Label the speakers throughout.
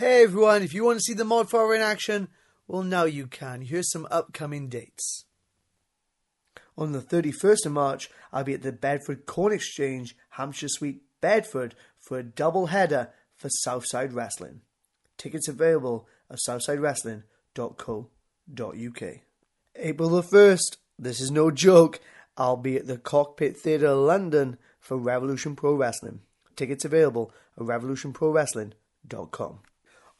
Speaker 1: Hey everyone, if you want to see the Mod Father in action, well now you can. Here's some upcoming dates. On the 31st of March, I'll be at the Bedford Corn Exchange, Hampshire Suite, Bedford, for a double header for Southside Wrestling. Tickets available at southsidewrestling.co.uk. April the 1st, this is no joke, I'll be at the Cockpit Theatre London for Revolution Pro Wrestling. Tickets available at revolutionprowrestling.com.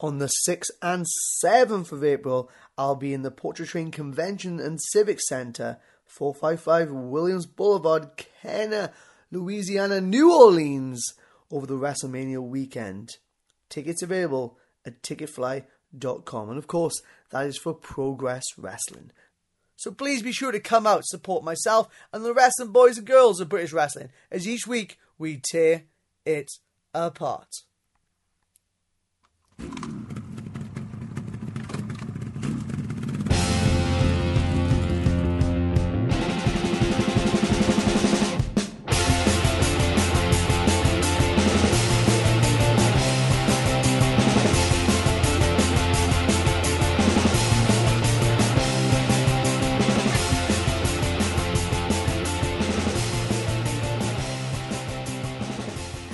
Speaker 1: On the 6th and 7th of April, I'll be in the Pontchartrain Convention and Civic Center, 455 Williams Boulevard, Kenner, Louisiana, New Orleans, over the WrestleMania weekend. Tickets available at ticketfly.com. And of course, that is for Progress Wrestling. So please be sure to come out, support myself and the wrestling boys and girls of British Wrestling, as each week we tear it apart.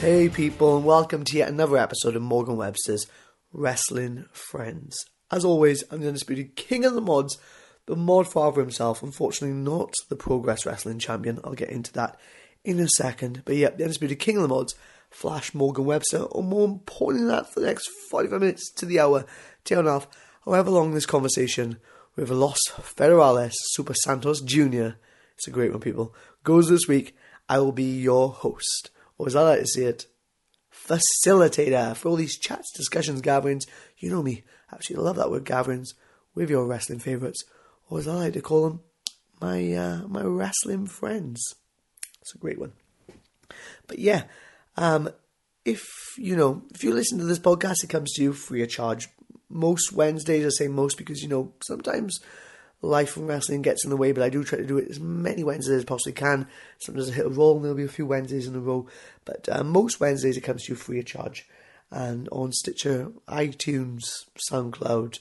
Speaker 1: Hey, people, and welcome to yet another episode of Morgan Webster's Wrestling Friends. As always, I'm the undisputed king of the mods, the mod father himself. Unfortunately, not the Progress Wrestling champion. I'll get into that in a second. But yeah, the undisputed king of the mods, Flash Morgan Webster, or more importantly, that for the next 45 minutes to the hour, a half, however long this conversation with Los Federales Super Santos Jr. It's a great one, people. Goes this week. I will be your host or as I like to say it, facilitator for all these chats, discussions, gatherings. You know me, absolutely love that word, gatherings, with your wrestling favourites, or as I like to call them, my uh, my wrestling friends. It's a great one. But yeah, um, if you know, if you listen to this podcast, it comes to you free of charge. Most Wednesdays, I say most because you know sometimes life from wrestling gets in the way, but I do try to do it as many Wednesdays as I possibly can. Sometimes I hit a roll and there'll be a few Wednesdays in a row, but uh, most Wednesdays it comes to you free of charge. And on Stitcher, iTunes, SoundCloud,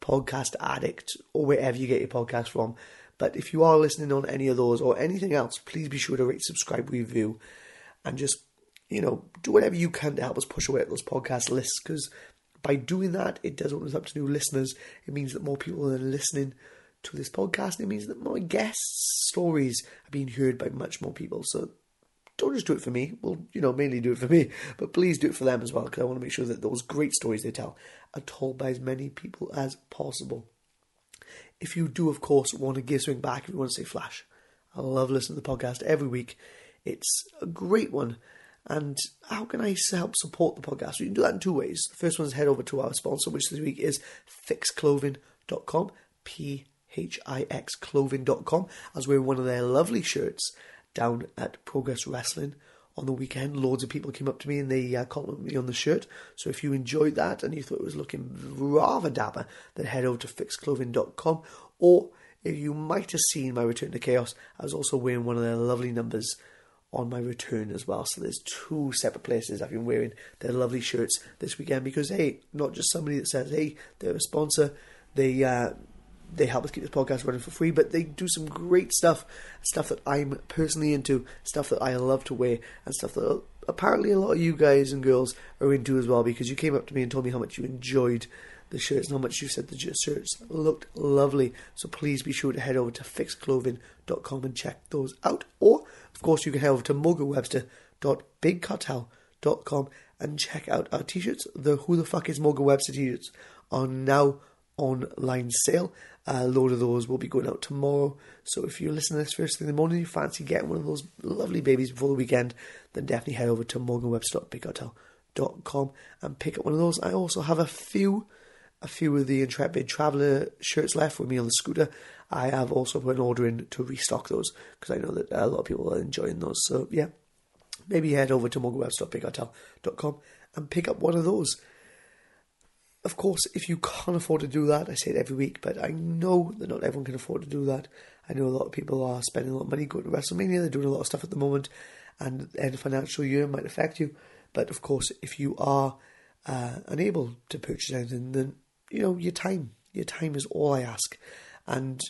Speaker 1: Podcast Addict, or wherever you get your podcast from. But if you are listening on any of those or anything else, please be sure to rate, subscribe, review, and just, you know, do whatever you can to help us push away at those podcast lists because by doing that, it does open us up to new listeners. It means that more people are listening to this podcast. It means that my guests' stories are being heard by much more people. So don't just do it for me. Well, you know, mainly do it for me, but please do it for them as well because I want to make sure that those great stories they tell are told by as many people as possible. If you do, of course, want to give something back, if you want to say Flash, I love listening to the podcast every week. It's a great one. And how can I help support the podcast? You can do that in two ways. The first one is head over to our sponsor, which this week is phixclothing.com, P hixclothing.com. Was wearing one of their lovely shirts down at Progress Wrestling on the weekend. Loads of people came up to me and they uh, complimented me on the shirt. So if you enjoyed that and you thought it was looking rather dapper, then head over to phixclothing.com. Or if you might have seen my return to chaos, I was also wearing one of their lovely numbers on my return as well. So there's two separate places I've been wearing their lovely shirts this weekend because hey, not just somebody that says hey, they're a sponsor. They uh, they help us keep this podcast running for free, but they do some great stuff, stuff that I'm personally into, stuff that I love to wear, and stuff that apparently a lot of you guys and girls are into as well because you came up to me and told me how much you enjoyed the shirts and how much you said the shirts looked lovely. So please be sure to head over to phixclothing.com and check those out. Or, of course, you can head over to morganwebster.bigcartel.com and check out our t-shirts. The Who the Fuck is Morgan Webster t-shirts are now online sale. A load of those will be going out tomorrow. So if you're listening to this first thing in the morning, you fancy getting one of those lovely babies before the weekend, then definitely head over to morganwebster.bigcartel.com and pick up one of those. I also have a few a few of the Intrepid Traveller shirts left with me on the scooter. I have also put an order in to restock those because I know that a lot of people are enjoying those. So yeah, maybe head over to morganwebster.bigcartel.com and pick up one of those. Of course, if you can't afford to do that, I say it every week, but I know that not everyone can afford to do that. I know a lot of people are spending a lot of money going to WrestleMania, they're doing a lot of stuff at the moment, and the end of financial year might affect you. But of course, if you are uh, unable to purchase anything, then you know your time. Your time is all I ask, and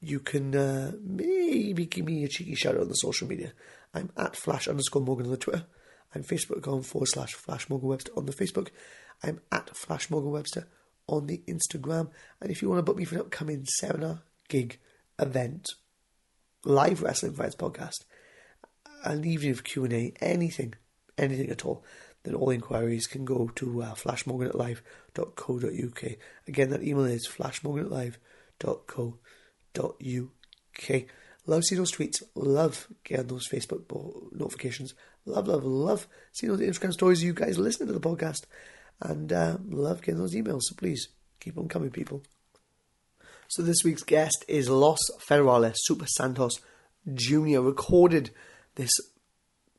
Speaker 1: you can uh, maybe give me a cheeky shout out on the social media. I'm at flash underscore Morgan on the Twitter. I'm facebook.com forward slash Flash Morgan Webster on the Facebook. I'm at Flash Morgan Webster on the Instagram. And if you want to book me for an upcoming seminar, gig, event, live Wrestling Friends podcast, an evening of Q&A, anything, anything at all, then all inquiries can go to uh, flashmorgan at. Again, that email is flashmorgan at. Love seeing those tweets. Love getting those Facebook notifications. Love, love, love seeing those Instagram stories you guys listening to the podcast. And uh, love getting those emails. So please keep on coming, people. So this week's guest is Los Federales Super Santos Jr. Recorded this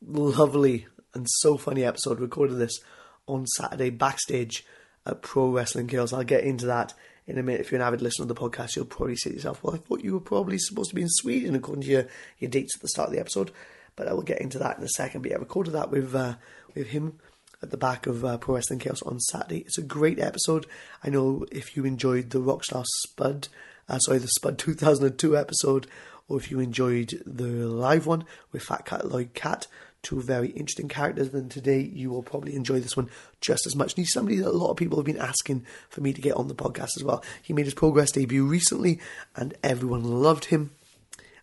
Speaker 1: lovely and so funny episode. Recorded this on Saturday backstage at Pro Wrestling Girls. I'll get into that in a minute. If you're an avid listener of the podcast, you'll probably say to yourself, well, I thought you were probably supposed to be in Sweden according to your, your dates at the start of the episode. But I will get into that in a second. But yeah, I recorded that with uh, with him at the back of uh, Pro Wrestling Chaos on Saturday. It's a great episode. I know if you enjoyed the Rockstar Spud, uh, sorry, the Spud 2002 episode, or if you enjoyed the live one with Fat Cat Lloyd Cat, two very interesting characters, then today you will probably enjoy this one just as much. And he's somebody that a lot of people have been asking for me to get on the podcast as well. He made his Progress debut recently, and everyone loved him.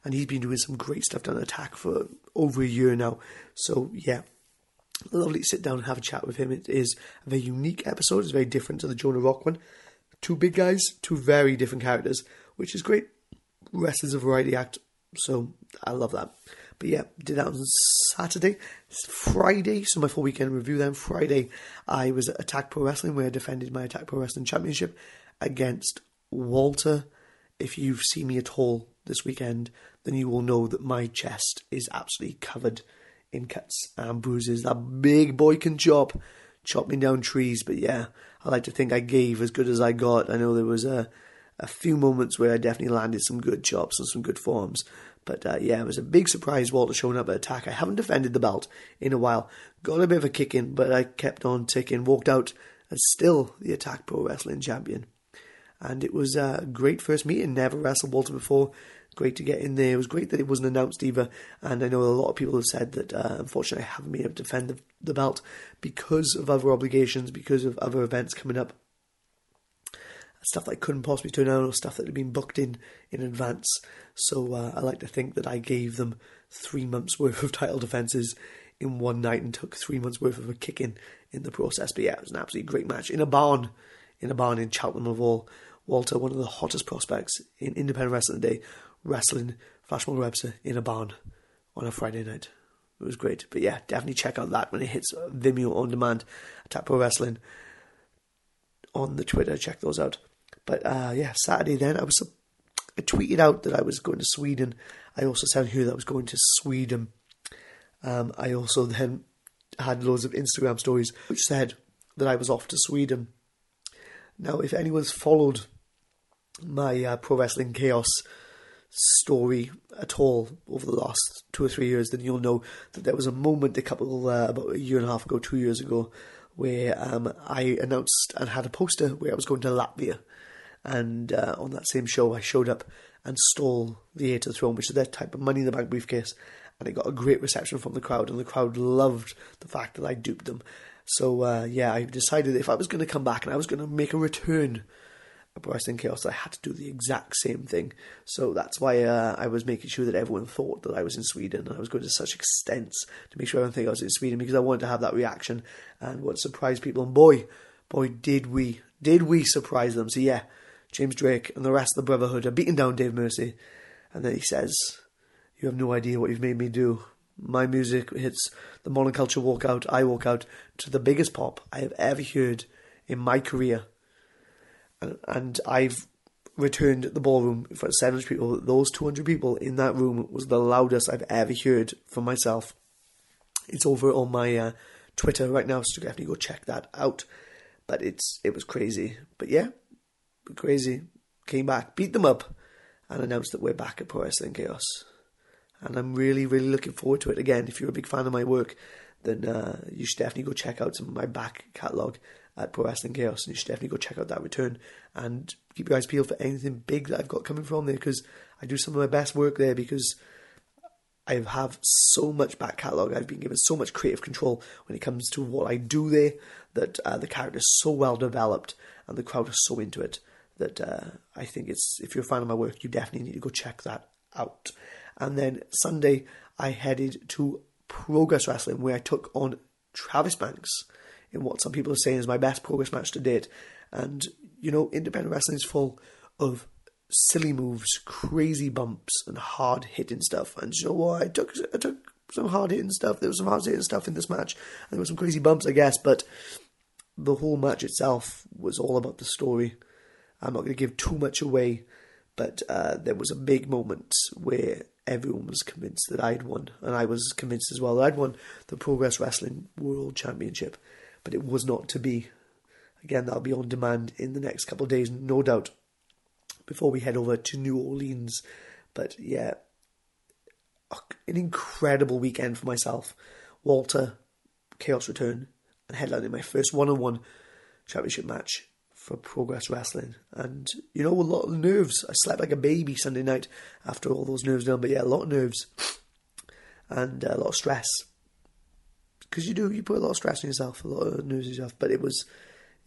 Speaker 1: And he's been doing some great stuff down Attack for over a year now. So, yeah, lovely to sit down and have a chat with him. It is a very unique episode. It's very different to the Jonah Rock one. Two big guys, two very different characters, which is great. Rest is a variety act, so I love that. But yeah, did that on Saturday. Friday, so my full weekend review then. Friday, I was at Attack Pro Wrestling where I defended my Attack Pro Wrestling Championship against Walter. If you've seen me at all this weekend, then you will know that my chest is absolutely covered in cuts and bruises. That big boy can chop, chop me down trees. But yeah, I like to think I gave as good as I got. I know there was a a few moments where I definitely landed some good chops and some good forms. But uh, yeah, it was a big surprise Walter showing up at attack. I haven't defended the belt in a while. Got a bit of a kick in, but I kept on ticking, walked out as still the Attack Pro Wrestling champion. And it was a great first meeting. Never wrestled Walter before. Great to get in there. It was great that it wasn't announced either. And I know a lot of people have said that uh, unfortunately I haven't been able to defend the, the belt because of other obligations, because of other events coming up stuff that I couldn't possibly turn out or stuff that had been booked in in advance. So uh, I like to think that I gave them three months worth of title defences in one night and took three months worth of a kicking in the process. But yeah, it was an absolutely great match in a barn, in a barn in Cheltenham of all. Walter, one of the hottest prospects in independent wrestling today, wrestling Flashmore Webster in a barn on a Friday night. It was great. But yeah, definitely check out that when it hits Vimeo on demand. Attack Pro Wrestling on the Twitter. Check those out. But uh, yeah, Saturday then I was I tweeted out that I was going to Sweden. I also said here that I was going to Sweden. Um, I also then had loads of Instagram stories which said that I was off to Sweden. Now, if anyone's followed my uh, pro wrestling chaos story at all over the last two or three years, then you'll know that there was a moment a couple uh, about a year and a half ago, two years ago, where um, I announced and had a poster where I was going to Latvia and uh, on that same show, I showed up and stole the Heir to the Throne, which is their type of money in the bank briefcase. And it got a great reception from the crowd, and the crowd loved the fact that I duped them. So, uh, yeah, I decided if I was going to come back and I was going to make a return at Wrestling Chaos, I had to do the exact same thing. So that's why uh, I was making sure that everyone thought that I was in Sweden. And I was going to such extents to make sure everyone think I was in Sweden because I wanted to have that reaction and what surprised people. And boy, boy, did we, did we surprise them. So, yeah, James Drake and the rest of the Brotherhood are beating down Dave Mercy. And then he says, You have no idea what you've made me do. My music hits the modern culture walkout. I walk out to the biggest pop I have ever heard in my career. And, I've returned the ballroom of 700 people. Those 200 people in that room was the loudest I've ever heard from myself. It's over on my uh, Twitter right now, so definitely go check that out. But it's it was crazy. But yeah, crazy, came back, beat them up, and announced that we're back at Pro Wrestling Chaos. And I'm really, really looking forward to it. Again, if you're a big fan of my work, then uh, you should definitely go check out some of my back catalogue at Pro Wrestling Chaos, and you should definitely go check out that return and keep your eyes peeled for anything big that I've got coming from there because I do some of my best work there because I have so much back catalogue. I've been given so much creative control when it comes to what I do there that uh, the character is so well developed and the crowd is so into it that uh, I think it's if you're a fan of my work, you definitely need to go check that out. And then Sunday, I headed to Progress Wrestling where I took on Travis Banks in what some people are saying is my best Progress match to date. And you know, independent wrestling is full of silly moves, crazy bumps, and hard hitting stuff. And you know what? I took I took some hard hitting stuff. There was some hard hitting stuff in this match, and there were some crazy bumps, I guess. But the whole match itself was all about the story. I'm not going to give too much away, but uh, there was a big moment where everyone was convinced that I'd won, and I was convinced as well that I'd won the Progress Wrestling World Championship, but it was not to be. Again, that'll be on demand in the next couple of days, no doubt, before we head over to New Orleans. But yeah, an incredible weekend for myself. Walter, Chaos Return, and headlining my first one on one championship match for Progress Wrestling. And, you know, a lot of nerves. I slept like a baby Sunday night after all those nerves done. But yeah, a lot of nerves and uh, a lot of stress. Because you do, you put a lot of stress on yourself, a lot of nerves on yourself. But it was,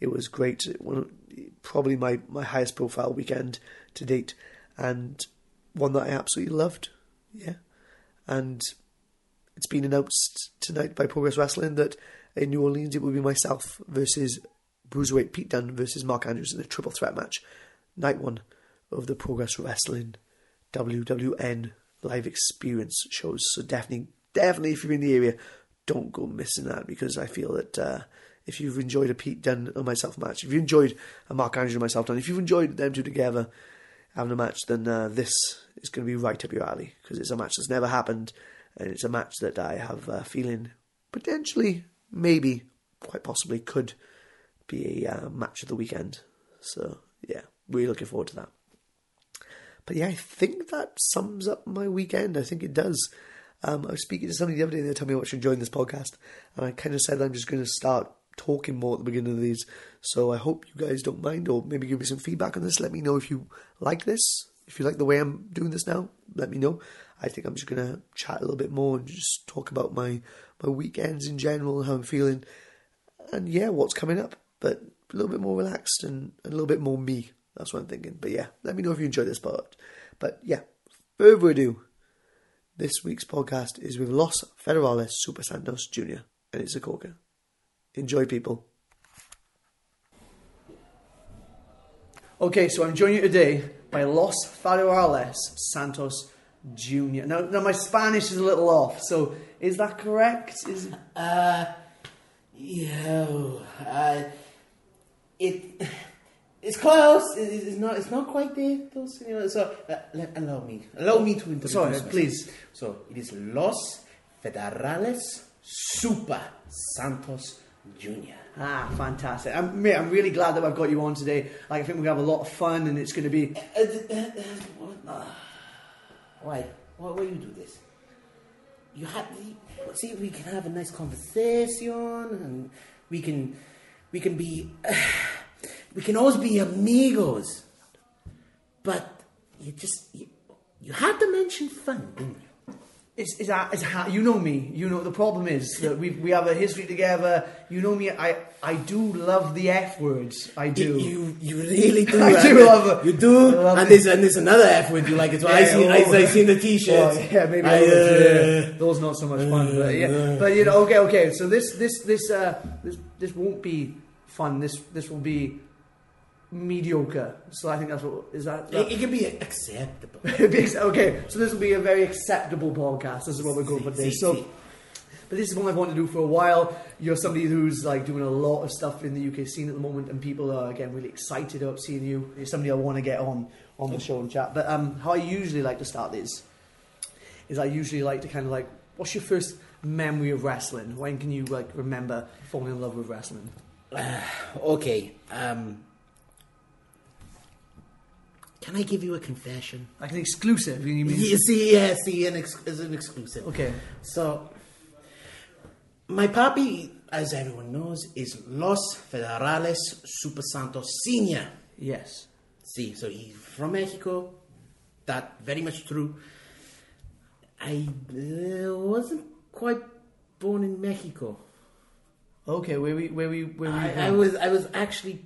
Speaker 1: it was great. One, probably my, my highest profile weekend to date. And one that I absolutely loved. Yeah. And it's been announced tonight by Progress Wrestling that in New Orleans it will be myself versus Bruiserweight Pete Dunne versus Mark Andrews in a triple threat match. Night one of the Progress Wrestling WWN live experience shows. So definitely, definitely, if you're in the area, don't go missing that because I feel that uh, if you've enjoyed a Pete Dunne and myself match, if you enjoyed a Mark Andrews and myself done, if you've enjoyed them two together having a match, then uh, this is going to be right up your alley because it's a match that's never happened and it's a match that I have a feeling potentially, maybe, quite possibly could be a uh, match of the weekend. So yeah, really looking forward to that. But yeah, I think that sums up my weekend. I think it does. Um, I was speaking to somebody the other day and they told me how much enjoying this podcast, and I kind of said I'm just going to start talking more at the beginning of these. So I hope you guys don't mind, or maybe give me some feedback on this. Let me know if you like this. If you like the way I'm doing this now, let me know. I think I'm just going to chat a little bit more and just talk about my my weekends in general, how I'm feeling, and yeah, what's coming up but a little bit more relaxed and a little bit more me. That's what I'm thinking. But yeah, let me know if you enjoy this part. But yeah, further ado, this week's podcast is with Los Federales Super Santos Jr. and it's a corker. Enjoy, people. Okay, so I'm joining you today by Los Federales Santos Jr. Now, now my Spanish is a little off, so is that correct? Is
Speaker 2: uh, yeah, uh, it it's close. It, it's not. It's not quite there. You so uh, let, allow me. Allow me to introduce.
Speaker 1: Sorry,
Speaker 2: myself.
Speaker 1: please.
Speaker 2: So it is Los Federales Super Santos Junior.
Speaker 1: Ah, fantastic! I'm, mate, I'm really glad that I've got you on today. Like, I think we're gonna have a lot of fun, and it's going to be.
Speaker 2: Uh, uh, why? Why? Why you do this? You have. See, we can have a nice conversation, and we can we can be, we can always be amigos. But you just, you, you had to mention fun, didn't you?
Speaker 1: Is that is how you know me? You know the problem is that we we have a history together. You know me. I I do love the f words. I do.
Speaker 2: You you really do.
Speaker 1: I do love it.
Speaker 2: You do. And there's and there's another f word you like as well.
Speaker 1: Yeah,
Speaker 2: I see
Speaker 1: oh,
Speaker 2: I, I seen the t-shirts.
Speaker 1: Oh, yeah, maybe
Speaker 2: I,
Speaker 1: those,
Speaker 2: uh,
Speaker 1: those not so much fun. But yeah,
Speaker 2: uh,
Speaker 1: but you know, okay, okay. So this this this uh this this won't be fun. This this will be mediocre. So I think that's what is that. that
Speaker 2: It, it can be acceptable.
Speaker 1: okay, so this will be a very acceptable podcast. This is what we're going for today. So, but this is what I've wanted to do for a while. You're somebody who's like doing a lot of stuff in the UK scene at the moment, and people are again really excited about seeing you. You're somebody I want to get on on the show and chat. But um, how I usually like to start this is I usually like to kind of like, what's your first memory of wrestling? When can you like remember falling in love with wrestling?
Speaker 2: Okay. Um, can I give you a confession?
Speaker 1: Like an exclusive? You mean?
Speaker 2: You see, yeah, see, an ex- an exclusive.
Speaker 1: Okay.
Speaker 2: So, my papi as everyone knows, is Los Federales Super Santos Senior.
Speaker 1: Yes.
Speaker 2: See, so he's from Mexico. That very much true. I uh, wasn't quite born in Mexico.
Speaker 1: Okay, where we where we where we
Speaker 2: I, I was I was actually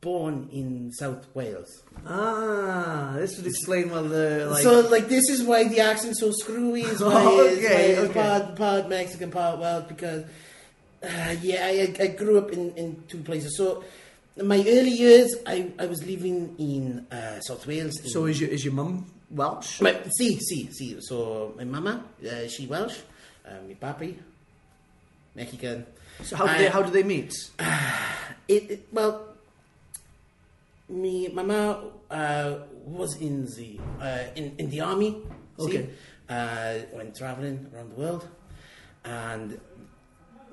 Speaker 2: born in South Wales.
Speaker 1: Ah, this would explain well the like
Speaker 2: so like this is why the accent's so screwy. Is why
Speaker 1: Oh,
Speaker 2: it's,
Speaker 1: okay,
Speaker 2: why it's
Speaker 1: okay.
Speaker 2: part, part Mexican, part Welsh because uh, yeah, I, I grew up in, in two places. So in my early years, I, I was living in uh, South Wales. in-
Speaker 1: So is your is your mum Welsh?
Speaker 2: My, see, see, see. So my mama, uh, she Welsh. Uh, my papi, Mexican.
Speaker 1: So how did they how did they meet?
Speaker 2: It, it well, me mama uh, was in the uh, in in the army. see?
Speaker 1: Okay.
Speaker 2: Uh, went traveling around the world, and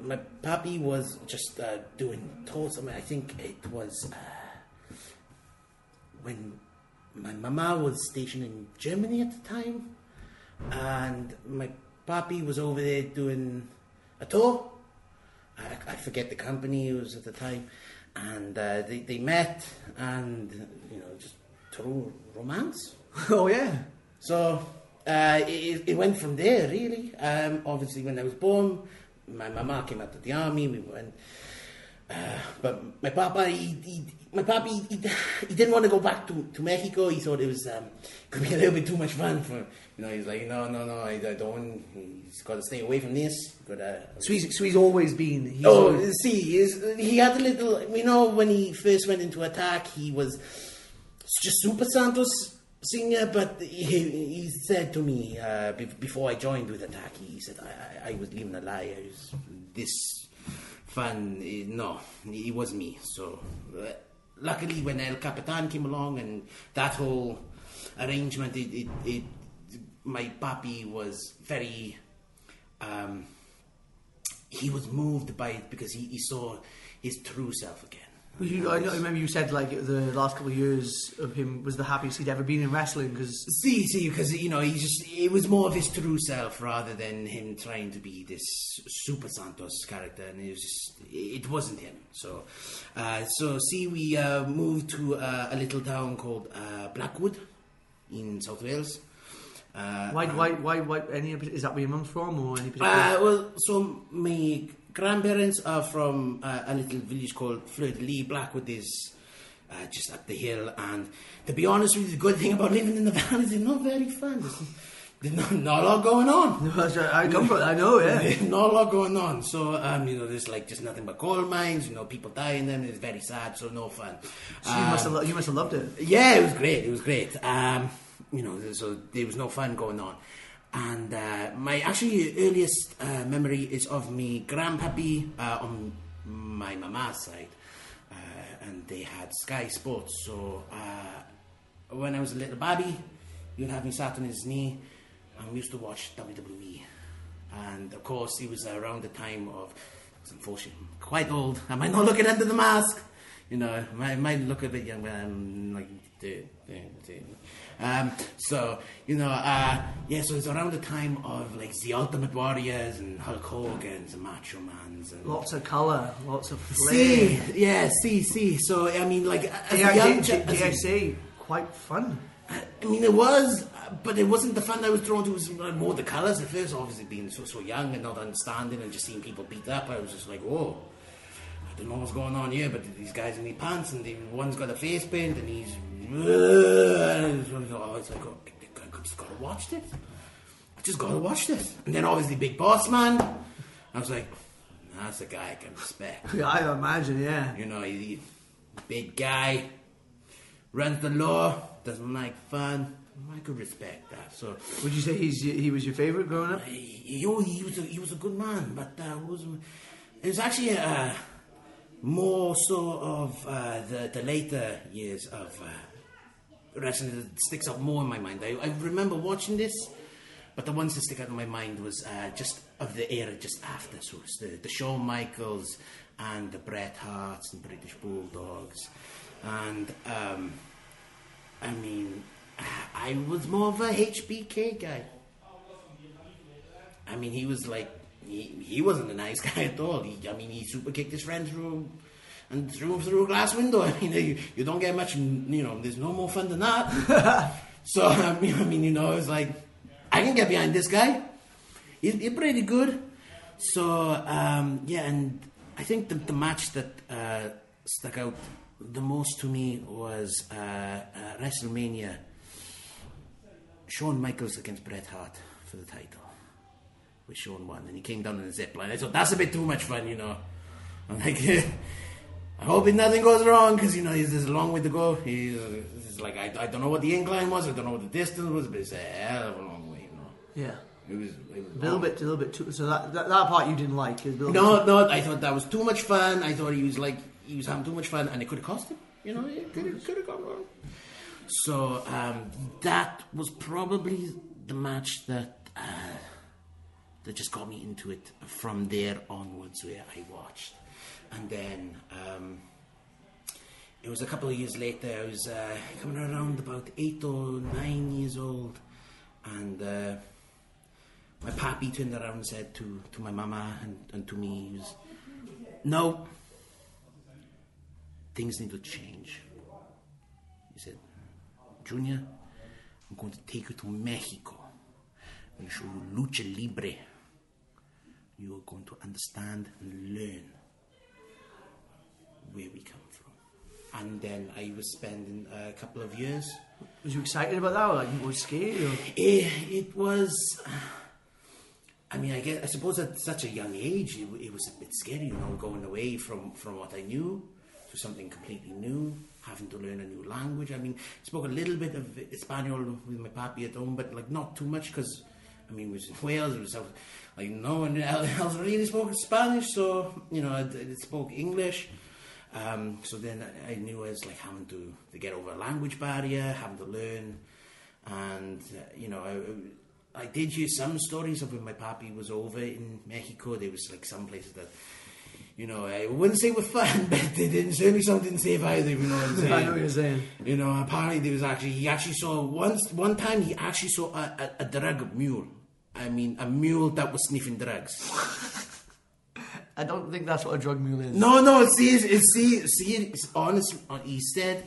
Speaker 2: my papi was just uh, doing tours. I mean, I think it was uh, when my mama was stationed in Germany at the time, and my papi was over there doing a tour. I, I forget the company it was at the time, and uh, they they met and you know just through romance.
Speaker 1: oh yeah.
Speaker 2: So uh, it, it went from there, really. Um, obviously, when I was born, my mama came out of the army. We went, uh, but my papa, he, he, my papa, he, he, didn't want to go back to, to Mexico. He thought it was um, could be a little bit too much fun for you know. He's like, no, no, no, I, I don't. He's got to stay away from this. Got to.
Speaker 1: So he's so he's always been. He's
Speaker 2: Oh,
Speaker 1: always-
Speaker 2: see, he had a little. You know, when he first went into attack, he was just Super Santos Senior, but he, he said to me uh, be- before I joined with attack, he said I, I, I was living a lie. I was this fun. eh, No, it was me. So, uh, luckily, when El Capitan came along and that whole arrangement, it, it, it my papi was very. Um, he was moved by it because he, he saw his true self again.
Speaker 1: You, I, I remember you said like the last couple of years of him was the happiest he'd ever been in wrestling because
Speaker 2: See, see, because you know, he just it was more of his true self rather than him trying to be this Super Santos character, and it was just it wasn't him. So, uh, so see, we uh, moved to uh, a little town called uh, Blackwood in South Wales. Uh,
Speaker 1: why,
Speaker 2: and-
Speaker 1: why why why any is that where your mum's from or any particular?
Speaker 2: Uh, well, so my grandparents are from uh, a little village called Fleur de Lis. Blackwood is uh, just up the hill, and to be honest with you, the good thing about living in the valley is it's not very fun. There's, there's not, not a lot going on.
Speaker 1: I come from. I know. Yeah.
Speaker 2: There's not a lot going on. So, um, you know, there's like just nothing but coal mines. You know, people die in them. It's very sad. So, no fun.
Speaker 1: So you must have
Speaker 2: Um,
Speaker 1: you must have loved it.
Speaker 2: yeah, it was great. It was great. Um, you know, so there was no fun going on. And uh, my actually earliest uh, memory is of me grandpappy uh, on my mama's side, uh, and they had Sky Sports. So uh, when I was a little baby, you'd have me sat on his knee, and we used to watch WWE. And of course, it was around the time of, it's unfortunate, quite old. Am I not looking under the mask? You know, I might, might look a bit young, but I'm like, dude, dude, dude. Um, so, you know, uh, yeah, so it's around the time of like the Ultimate Warriors and Hulk Hogan's and Macho Man's and.
Speaker 1: Lots of colour, lots of
Speaker 2: See, yeah, see, see. So, I mean, like, as a
Speaker 1: Dare
Speaker 2: young
Speaker 1: I,
Speaker 2: ch-
Speaker 1: dare
Speaker 2: as a-
Speaker 1: I say, quite fun.
Speaker 2: I mean, it was, but it wasn't the fun I was drawn to. It was more the colours at first, obviously being so so young and not understanding and just seeing people beat up. I was just like, whoa, I don't know what's going on here, but these guys in the pants and the one's got a face paint and he's. Oh, it's like, oh, I just gotta watch this. I just gotta watch this. And then obviously Big Boss Man. I was like, that's a guy I can respect.
Speaker 1: Yeah, I imagine. Yeah.
Speaker 2: You know, he's, he- big guy, runs the law, doesn't like fun. I could respect that. So
Speaker 1: Would you say he's he was your favourite growing up?
Speaker 2: he, he, he was a, he was a good man, but uh, was it was actually uh, more so of uh, the the later years of uh, wrestling that sticks out more in my mind. I, I remember watching this, but the ones that stick out in my mind was uh, just of the era just after. So it's the the Shawn Michaels and the Bret Harts and British Bulldogs, and um, I mean, I was more of a HBK guy. I mean, he was like he, he wasn't a nice guy at all. He, I mean, he super kicked his friend through and him through a glass window. I mean, you, you don't get much, you know, there's no more fun than that. so, I mean, I mean, you know, it's like, I can get behind this guy. He's, he's pretty good. So, um, yeah, and I think the, the match that uh, stuck out the most to me was uh, uh, WrestleMania. Shawn Michaels against Bret Hart for the title. With Shawn won, and he came down in a zip line. I thought that's a bit too much fun, you know. I'm like, I hope nothing goes wrong because you know he's there's a long way to go. He's, it's like I, I don't know what the incline was, I don't know what the distance was, but it's a hell of a long way, you know.
Speaker 1: Yeah.
Speaker 2: It was, it was
Speaker 1: A little
Speaker 2: long.
Speaker 1: bit, a little bit too. So that that, that part you didn't like. is
Speaker 2: No, no, I thought that was too much fun. I thought he was like he was having too much fun, and it could have cost him. You know, it could have could have gone wrong. So um, that was probably the match that uh, that just got me into it from there onwards, where I watched, and then. Um, it was a couple of years later. I was uh, coming around about eight or nine years old, and uh, my pappy turned around and said to, to my mama and, and to me, he was, No, things need to change. He said, Junior, I'm going to take you to Mexico. I'm show you lucha libre. You are going to understand and learn where we come from. And then I was spending a couple of years
Speaker 1: Was you excited about that? Or like, was it scary? Or?
Speaker 2: it, it was. I mean, I guess I suppose at such a young age, it, it was a bit scary, you know, going away from from what I knew to something completely new, having to learn a new language. I mean, I spoke a little bit of Espanol with my papi at home, but like not too much because. I mean, it was in Wales. It was like no one else really spoke Spanish, so you know, I, I spoke English. Um, so then I, knew I was like having to, to get over a language barrier, having to learn, and uh, you know, I, I did hear some stories of when my papi was over in Mexico. There was like some places that, you know, I wouldn't say were fun, but they didn't certainly some didn't save either. You know what I'm saying?
Speaker 1: I know what you're saying.
Speaker 2: You know, apparently there was actually he actually saw once one time he actually saw a, a, a drug mule. I mean, a mule that was sniffing drugs.
Speaker 1: I don't think that's what a drug mule is.
Speaker 2: No, no, see, it's- see, see, it's honest. uh, He said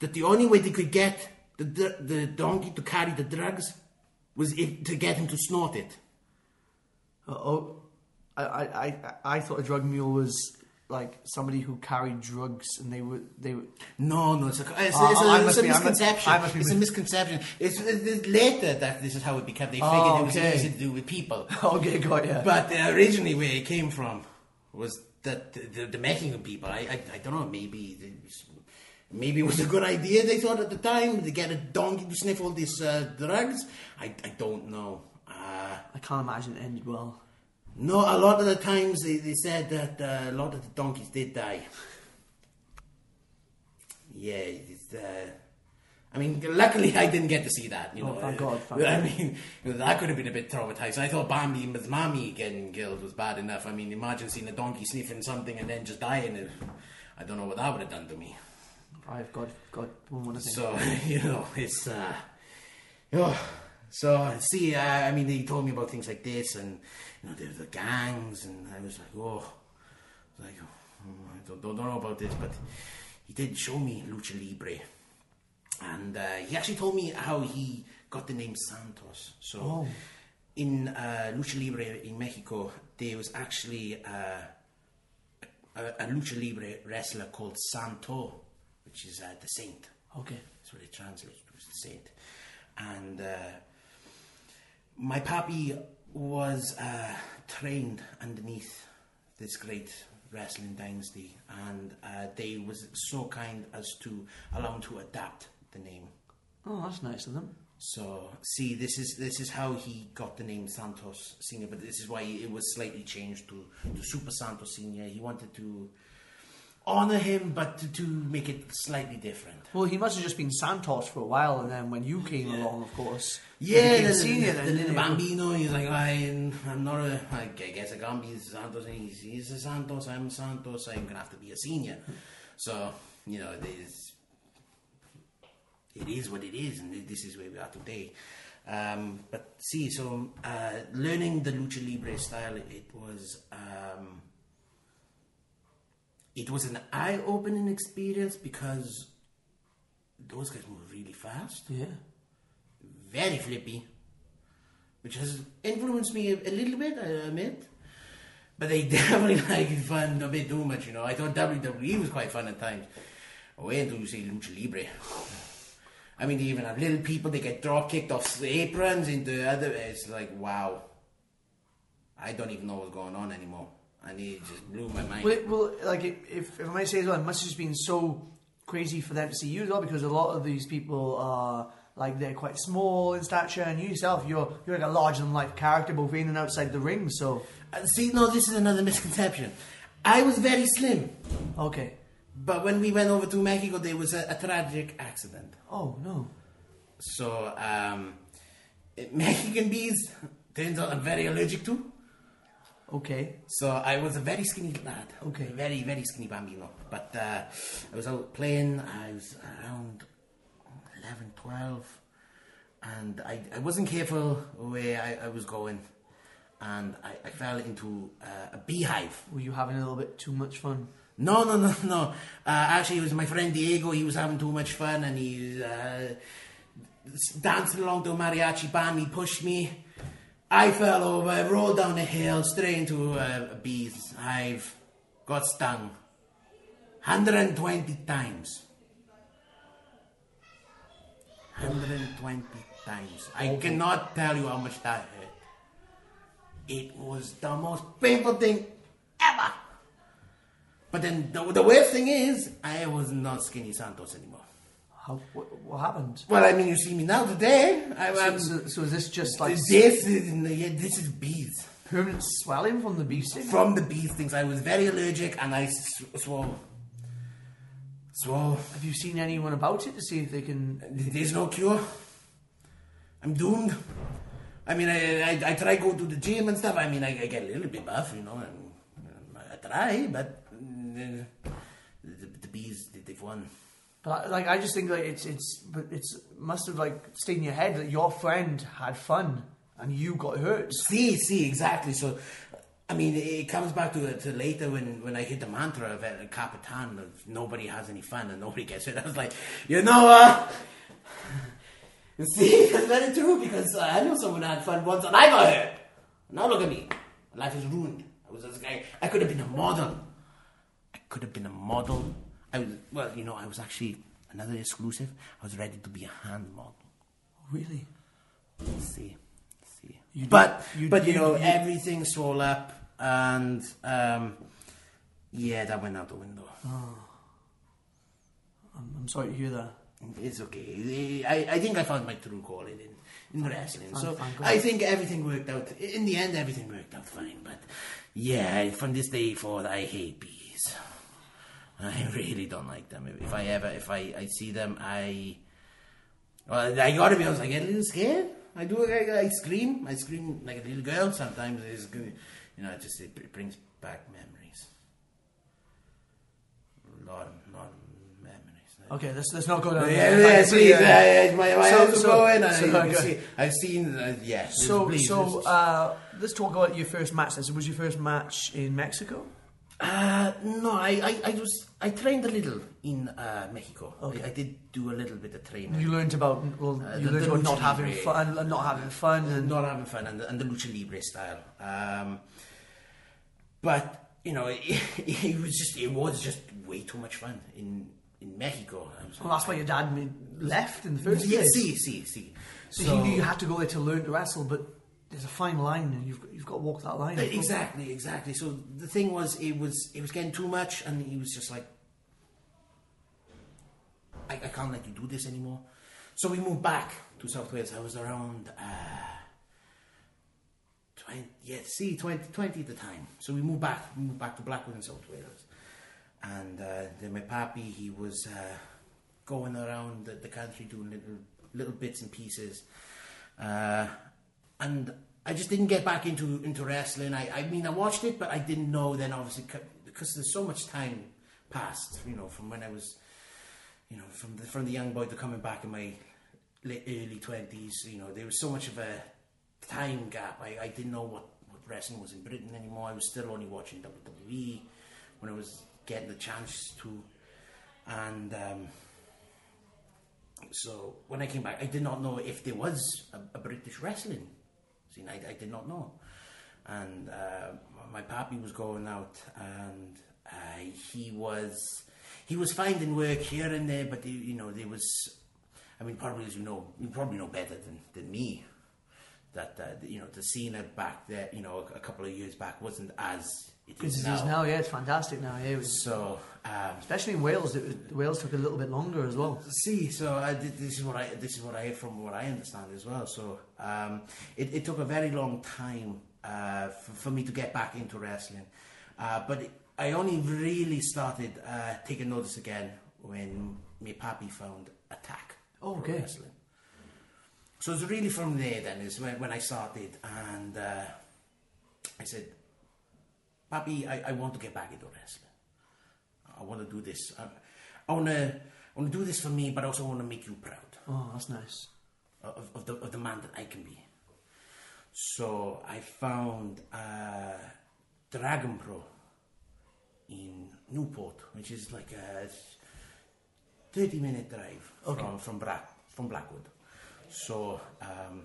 Speaker 2: that the only way they could get the the donkey to carry the drugs was if, to get him to snort it.
Speaker 1: Uh, oh, I, I, I, I thought a drug mule was like somebody who carried drugs and they were they were.
Speaker 2: No, no, it's a, it's,
Speaker 1: Oh,
Speaker 2: it's a, it's a
Speaker 1: be- I must-
Speaker 2: misconception.
Speaker 1: I must
Speaker 2: it's a misconception. It's, it's later that this is how it became. They figured
Speaker 1: Oh,
Speaker 2: it was
Speaker 1: okay.
Speaker 2: easy to do with people.
Speaker 1: Okay, got ya.
Speaker 2: But uh, originally, where it came from was that the, the, the Mexican people. I, I, I don't know. Maybe maybe it was a good idea. They thought at the time to get a donkey to sniff all these uh, drugs. I, I don't know. Uh,
Speaker 1: I can't imagine it ended well.
Speaker 2: no, a lot of the times they, they said that uh, a lot of the donkeys did die. Yeah, it's, uh, I mean, luckily I didn't get to see that. You
Speaker 1: Oh,
Speaker 2: know,
Speaker 1: thank
Speaker 2: Uh,
Speaker 1: God, thank
Speaker 2: I mean, that could have been a bit traumatizing. I thought Bambi and his mommy getting killed was bad enough. I mean, imagine seeing a donkey sniffing something and then just dying. It, I don't know what that would have done to me.
Speaker 1: I've got got one more thing.
Speaker 2: So you know, it's uh, oh, so see, uh, I mean, he told me about things like this, and you know, there's the gangs, and I was like, oh, like oh, I don't, don't know about this, but he did show me lucha libre, and uh, he actually told me how he got the name Santos. So
Speaker 1: Oh.
Speaker 2: in uh, lucha libre in Mexico, there was actually. Uh, a, a lucha libre wrestler called Santo, which is uh, the saint.
Speaker 1: Okay.
Speaker 2: That's what it translates to, the saint. And uh, my papi was uh, trained underneath this great wrestling dynasty, and uh, they was so kind as to allow him to adapt the name.
Speaker 1: Oh, that's nice of them.
Speaker 2: So, see, this is this is how he got the name Santos Senior, but this is why it was slightly changed to, to Super Santos Senior. He wanted to honor him, but to, to make it slightly different.
Speaker 1: Well, he must have just been Santos for a while, and then when you came along, of course,
Speaker 2: Yeah, the,
Speaker 1: senior.
Speaker 2: the,
Speaker 1: then,
Speaker 2: the
Speaker 1: didn't
Speaker 2: little
Speaker 1: he?
Speaker 2: Bambino, he's like, I, I'm not a, I guess I can't be Santos, and he's, he's a Santos, I'm Santos, I'm gonna have to be a senior. So, you know, there's, it is what it is, and this is where we are today. Um, but see, so uh, learning the lucha libre style, it was um, it was an eye-opening experience because those guys move really fast,
Speaker 1: Yeah.
Speaker 2: very flippy, which has influenced me a, a little bit, I admit. But they definitely like fun a bit too much, you know. I thought WWE was quite fun at times. Wait until you say lucha libre. I mean, they even have little people. They get drop kicked off aprons into other. It's like wow. I don't even know what's going on anymore, and it just blew my mind.
Speaker 1: Well, it, well like if, if I might say as well, it must have just been so crazy for them to see you as well because a lot of these people are like they're quite small in stature, and you yourself you're you're like a larger than life character both in and outside the ring. So
Speaker 2: Uh, see, no, this is another misconception. I was very slim,
Speaker 1: okay.
Speaker 2: But when we went over to Mexico, there was a, a tragic accident.
Speaker 1: Oh no.
Speaker 2: So, um, Mexican bees, turns out I'm very allergic to.
Speaker 1: Okay.
Speaker 2: So I was a very skinny lad.
Speaker 1: Okay.
Speaker 2: Very, very skinny bambino. But uh, I was out playing, I was around 11, 12, and I, I wasn't careful where I, I was going, and I, I fell into uh, a beehive.
Speaker 1: Were you having a little bit too much fun?
Speaker 2: No, no, no, no. Uh, actually, it was my friend Diego. He was having too much fun and he was uh, dancing along to a mariachi band. He pushed me. I fell over, rolled down the hill, straight into a, a bee's hive, got stung. 120 times. 120 times. I cannot tell you how much that hurt. It was the most painful thing ever. But then the, the worst thing is, I was not Skinny Santos anymore.
Speaker 1: How what, what happened?
Speaker 2: Well, I mean, you see me now today. I,
Speaker 1: So, so, so is this just like
Speaker 2: this is yeah, this is bees.
Speaker 1: permanent swelling from the bee sting?
Speaker 2: From the bee stings, I was very allergic, and I s- swore. Swore.
Speaker 1: Have you seen anyone about it to see if they can?
Speaker 2: There's no cure. I'm doomed. I mean, I, I, I try go to the gym and stuff. I mean, I, I get a little bit buff, you know, and um, I try, but uh, the, the bees, they- they've won.
Speaker 1: But like I just think like it's it's but it's must have like stayed in your head that your friend had fun and you got hurt.
Speaker 2: See, see, exactly. So, I mean, it comes back to, to later when, when I hit the mantra of El Capitan of nobody has any fun and nobody gets hurt. I was like, you know what? see, it's very true because uh, I know someone had fun once and I got hurt. Now look at me. My life is ruined. I was this guy. I could have been a model. Could have been a model. I was, well, you know, I was actually another exclusive. I was ready to be a hand model.
Speaker 1: Really?
Speaker 2: See, see.
Speaker 1: You
Speaker 2: but
Speaker 1: you-
Speaker 2: but you,
Speaker 1: you-
Speaker 2: know everything swole up and um, yeah, that went out the window.
Speaker 1: I'm, I'm sorry to hear that.
Speaker 2: It's okay. I, I think I found my true calling in, in wrestling. So I think everything worked out. In the end, everything worked out fine. But yeah, from this day forward, I hate bees. I really don't like them. If I ever, if I, I see them, I, well, I gotta be honest. I get a little scared. I do. I, I scream. I scream like a little girl. Sometimes it's good. You know, it just it, brings back memories. A lot, of, lot of memories.
Speaker 1: Okay, let's let's not go down.
Speaker 2: Yeah,
Speaker 1: there.
Speaker 2: Yeah, please.
Speaker 1: uh,
Speaker 2: uh, my my
Speaker 1: so-
Speaker 2: eyes
Speaker 1: so-
Speaker 2: going. I,
Speaker 1: so-
Speaker 2: can
Speaker 1: okay.
Speaker 2: see, I've seen. Uh, yeah.
Speaker 1: So
Speaker 2: please,
Speaker 1: so
Speaker 2: this-
Speaker 1: uh, let's talk about your first match. Then. So was your first match in Mexico?
Speaker 2: Uh, no, I, I, I was I trained a little in uh, Mexico.
Speaker 1: Okay.
Speaker 2: I, I did do a little bit of training.
Speaker 1: You learned about well,
Speaker 2: Uh,
Speaker 1: you
Speaker 2: the-
Speaker 1: learned
Speaker 2: the
Speaker 1: about not having
Speaker 2: libre.
Speaker 1: fun, and not having fun, and
Speaker 2: not having fun and the, and the lucha libre style. Um, but you know, it, it was just it was just way too much fun in in Mexico. Was
Speaker 1: well, that's why your dad left in the first
Speaker 2: yeah,
Speaker 1: place.
Speaker 2: see, see, see.
Speaker 1: So, he knew you had to go there to learn to wrestle, but there's a fine line, and you've you've got to walk that line.
Speaker 2: Exactly, exactly. So the thing was, it was it was getting too much, and he was just like, I, I can't let you do this anymore. So we moved back to South Wales. I was around uh, twenty, yeah, see, 20, 20 at the time. So we moved back, we moved back to Blackwood in South Wales, and uh, then my pappy he was uh, going around the, the country doing little little bits and pieces. Uh, and I just didn't get back into into wrestling. I, I mean, I watched it, but I didn't know then, obviously, because there's so much time passed, you know, from when I was, you know, from the, from the young boy to coming back in my late, early twenties. You know, there was so much of a time gap. I, I didn't know what, what wrestling was in Britain anymore. I was still only watching WWE when I was getting the chance to, and um, so when I came back, I did not know if there was a, a British wrestling I, I did not know, and uh, my pappy was going out, and uh, he was he was finding work here and there, but you know there was. I mean, probably as you know, you probably know better than, than me that uh, you know the scene back there, you know, a couple of years back wasn't as it
Speaker 1: it
Speaker 2: now.
Speaker 1: is now, yeah, it's fantastic now. Yeah, it was,
Speaker 2: So, um,
Speaker 1: especially in Wales, it was, Wales took a little bit longer as well.
Speaker 2: see, so I, this is what I this is what I from what I understand as well. So, um, it, it took a very long time uh, for, for me to get back into wrestling, uh, but it, I only really started uh, taking notice again when my pappy found Attack.
Speaker 1: Oh, okay.
Speaker 2: Wrestling. So it's really from there then is when, when I started, and uh, I said, Papi, I, I want to get back into wrestling. I want to do this. I, I want to I want to do this for me, but I also want to make you proud
Speaker 1: Oh, that's nice.
Speaker 2: of, of the of the man that I can be. So I found uh, Dragon Pro in Newport, which is like a thirty minute drive
Speaker 1: Okay.
Speaker 2: from from Black from Blackwood. So um,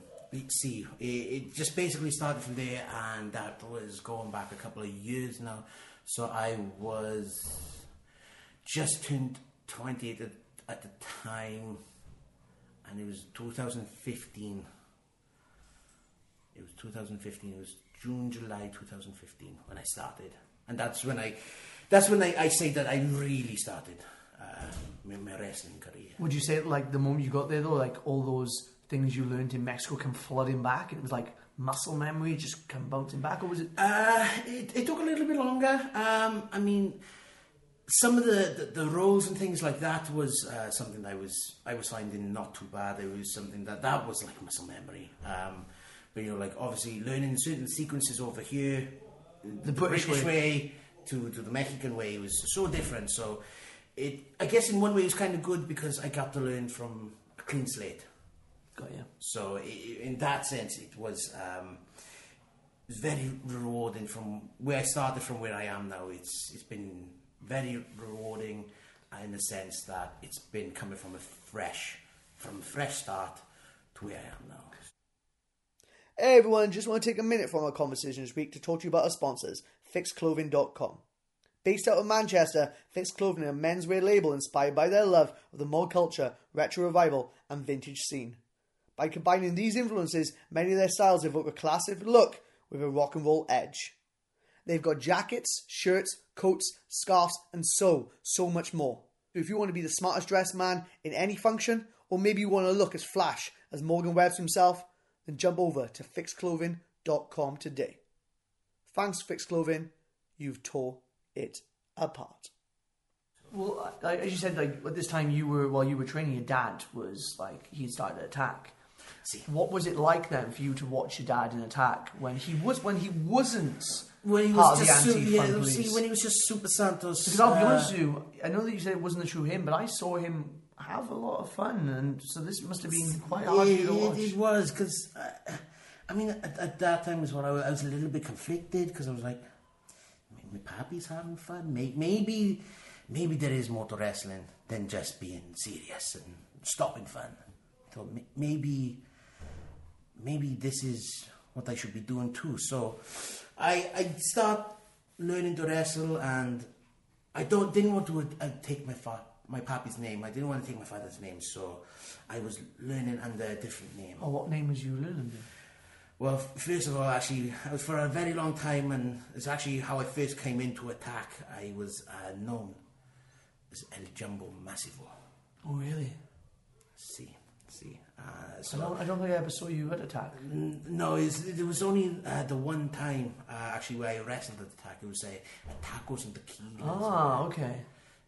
Speaker 2: see, it, it just basically started from there, and that was going back a couple of years now. So I was just turned twenty at, at the time and it was 2015. It was 2015. It was June, July 2015 when I started, and that's when I, that's when I, I say that I really started uh, my, my wrestling career.
Speaker 1: Would you say like the moment you got there though, like all those things you learned in Mexico come flooding back, and it was like muscle memory just come bouncing back, or was it?
Speaker 2: Uh, it, it took a little bit longer. Um, I mean, some of the, the, the roles and things like that was uh, something I was I was finding not too bad. It was something that that was like muscle memory. Um, but you know, like obviously learning certain sequences over here, the,
Speaker 1: British
Speaker 2: way. to to the Mexican way was so different. So it I guess in one way it was kind of good because I got to learn from a clean slate.
Speaker 1: Got you.
Speaker 2: So i- i- in that sense, it was um, it was very rewarding from where I started from where I am now. It's it's been very rewarding in the sense that it's been coming from a fresh from a fresh start to where I am now.
Speaker 1: Hey everyone, just want to take a minute from our conversation this week to talk to you about our sponsors, PhixClothing.com. Based out of Manchester, Phix Clothing are a menswear label inspired by their love of the mod culture, retro revival, and vintage scene. By combining these influences, many of their styles evoke a classic look with a rock and roll edge. They've got jackets, shirts, coats, scarves, and so, so much more. If you want to be the smartest dressed man in any function, or maybe you want to look as flash as Morgan Webbs himself, then jump over to phixclothing.com today. Thanks, Phix Clothing. You've tore it apart. Well, as you said, like at this time you were while you were training, your dad was like he started to attack.
Speaker 2: See.
Speaker 1: What was it like then for you to watch your dad in attack when he was when he wasn't
Speaker 2: When he
Speaker 1: part
Speaker 2: was
Speaker 1: of
Speaker 2: just
Speaker 1: the
Speaker 2: su- yeah, see when he was just Super Santos.
Speaker 1: Because I'll be
Speaker 2: uh,
Speaker 1: honest with you, I know that you said it wasn't the true him, but I saw him have a lot of fun, and so this must have been quite hard for you to watch.
Speaker 2: it, it was because uh, I mean at, at that time was when I was, I was a little bit conflicted because I was like, my pappy's having fun. May- Maybe, maybe there is more to wrestling than just being serious and stopping fun. So maybe, maybe this is what I should be doing too. So I I start learning to wrestle and I don't didn't want to uh, take my fa- my pappy's name. I didn't want to take my father's name, so I was learning under a different name.
Speaker 1: Oh, what name was you learning?
Speaker 2: Well, first of all, actually, I was for a very long time, and it's actually how I first came into attack. I was uh, known as El Jumbo Massivo.
Speaker 1: Oh, really?
Speaker 2: See, see. Uh,
Speaker 1: I
Speaker 2: so
Speaker 1: don't, I don't think I ever saw you at attack.
Speaker 2: N- No, there was only uh, the one time uh, actually where I wrestled at attack. It was a, a tacos and tequila.
Speaker 1: Ah, okay.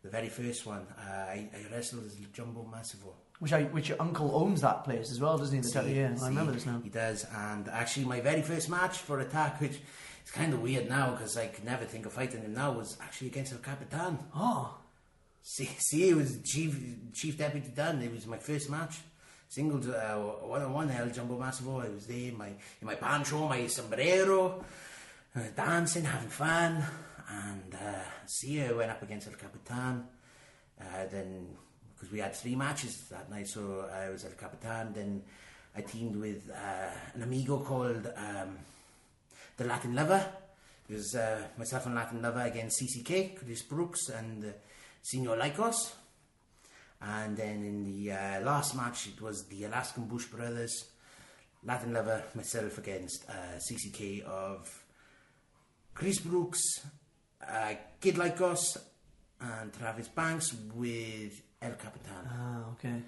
Speaker 2: The very first one, uh, I, I wrestled as Jumbo Massivo.
Speaker 1: Which I, which your uncle owns that place as well, doesn't he? The
Speaker 2: See,
Speaker 1: Tattoo- yeah,
Speaker 2: see,
Speaker 1: I remember this now.
Speaker 2: He does, and actually, my very first match for Attack, which is kind of weird now because I could never think of fighting him now, was actually against El Capitan.
Speaker 1: Oh,
Speaker 2: See, see, it was Chief Chief Deputy Dan. It was my first match, singles, uh, one on one El Jumbo Massivo. I was there in my in my pancho, my sombrero, uh, dancing, having fun, and uh, see, I went up against El Capitan. Uh, then because we had three matches that night, so I was El Capitan. Then I teamed with uh, an amigo called um, the Latin Lover. It was uh, myself and Latin Lover against CCK, Chris Brookes, and Senor Lykos. And then in the uh, last match, it was the Alaskan Bush Brothers, Latin Lover, myself against uh, CCK of Chris Brookes, uh, Kid Us, and Travis Banks with El Capitan.
Speaker 1: Ah, okay.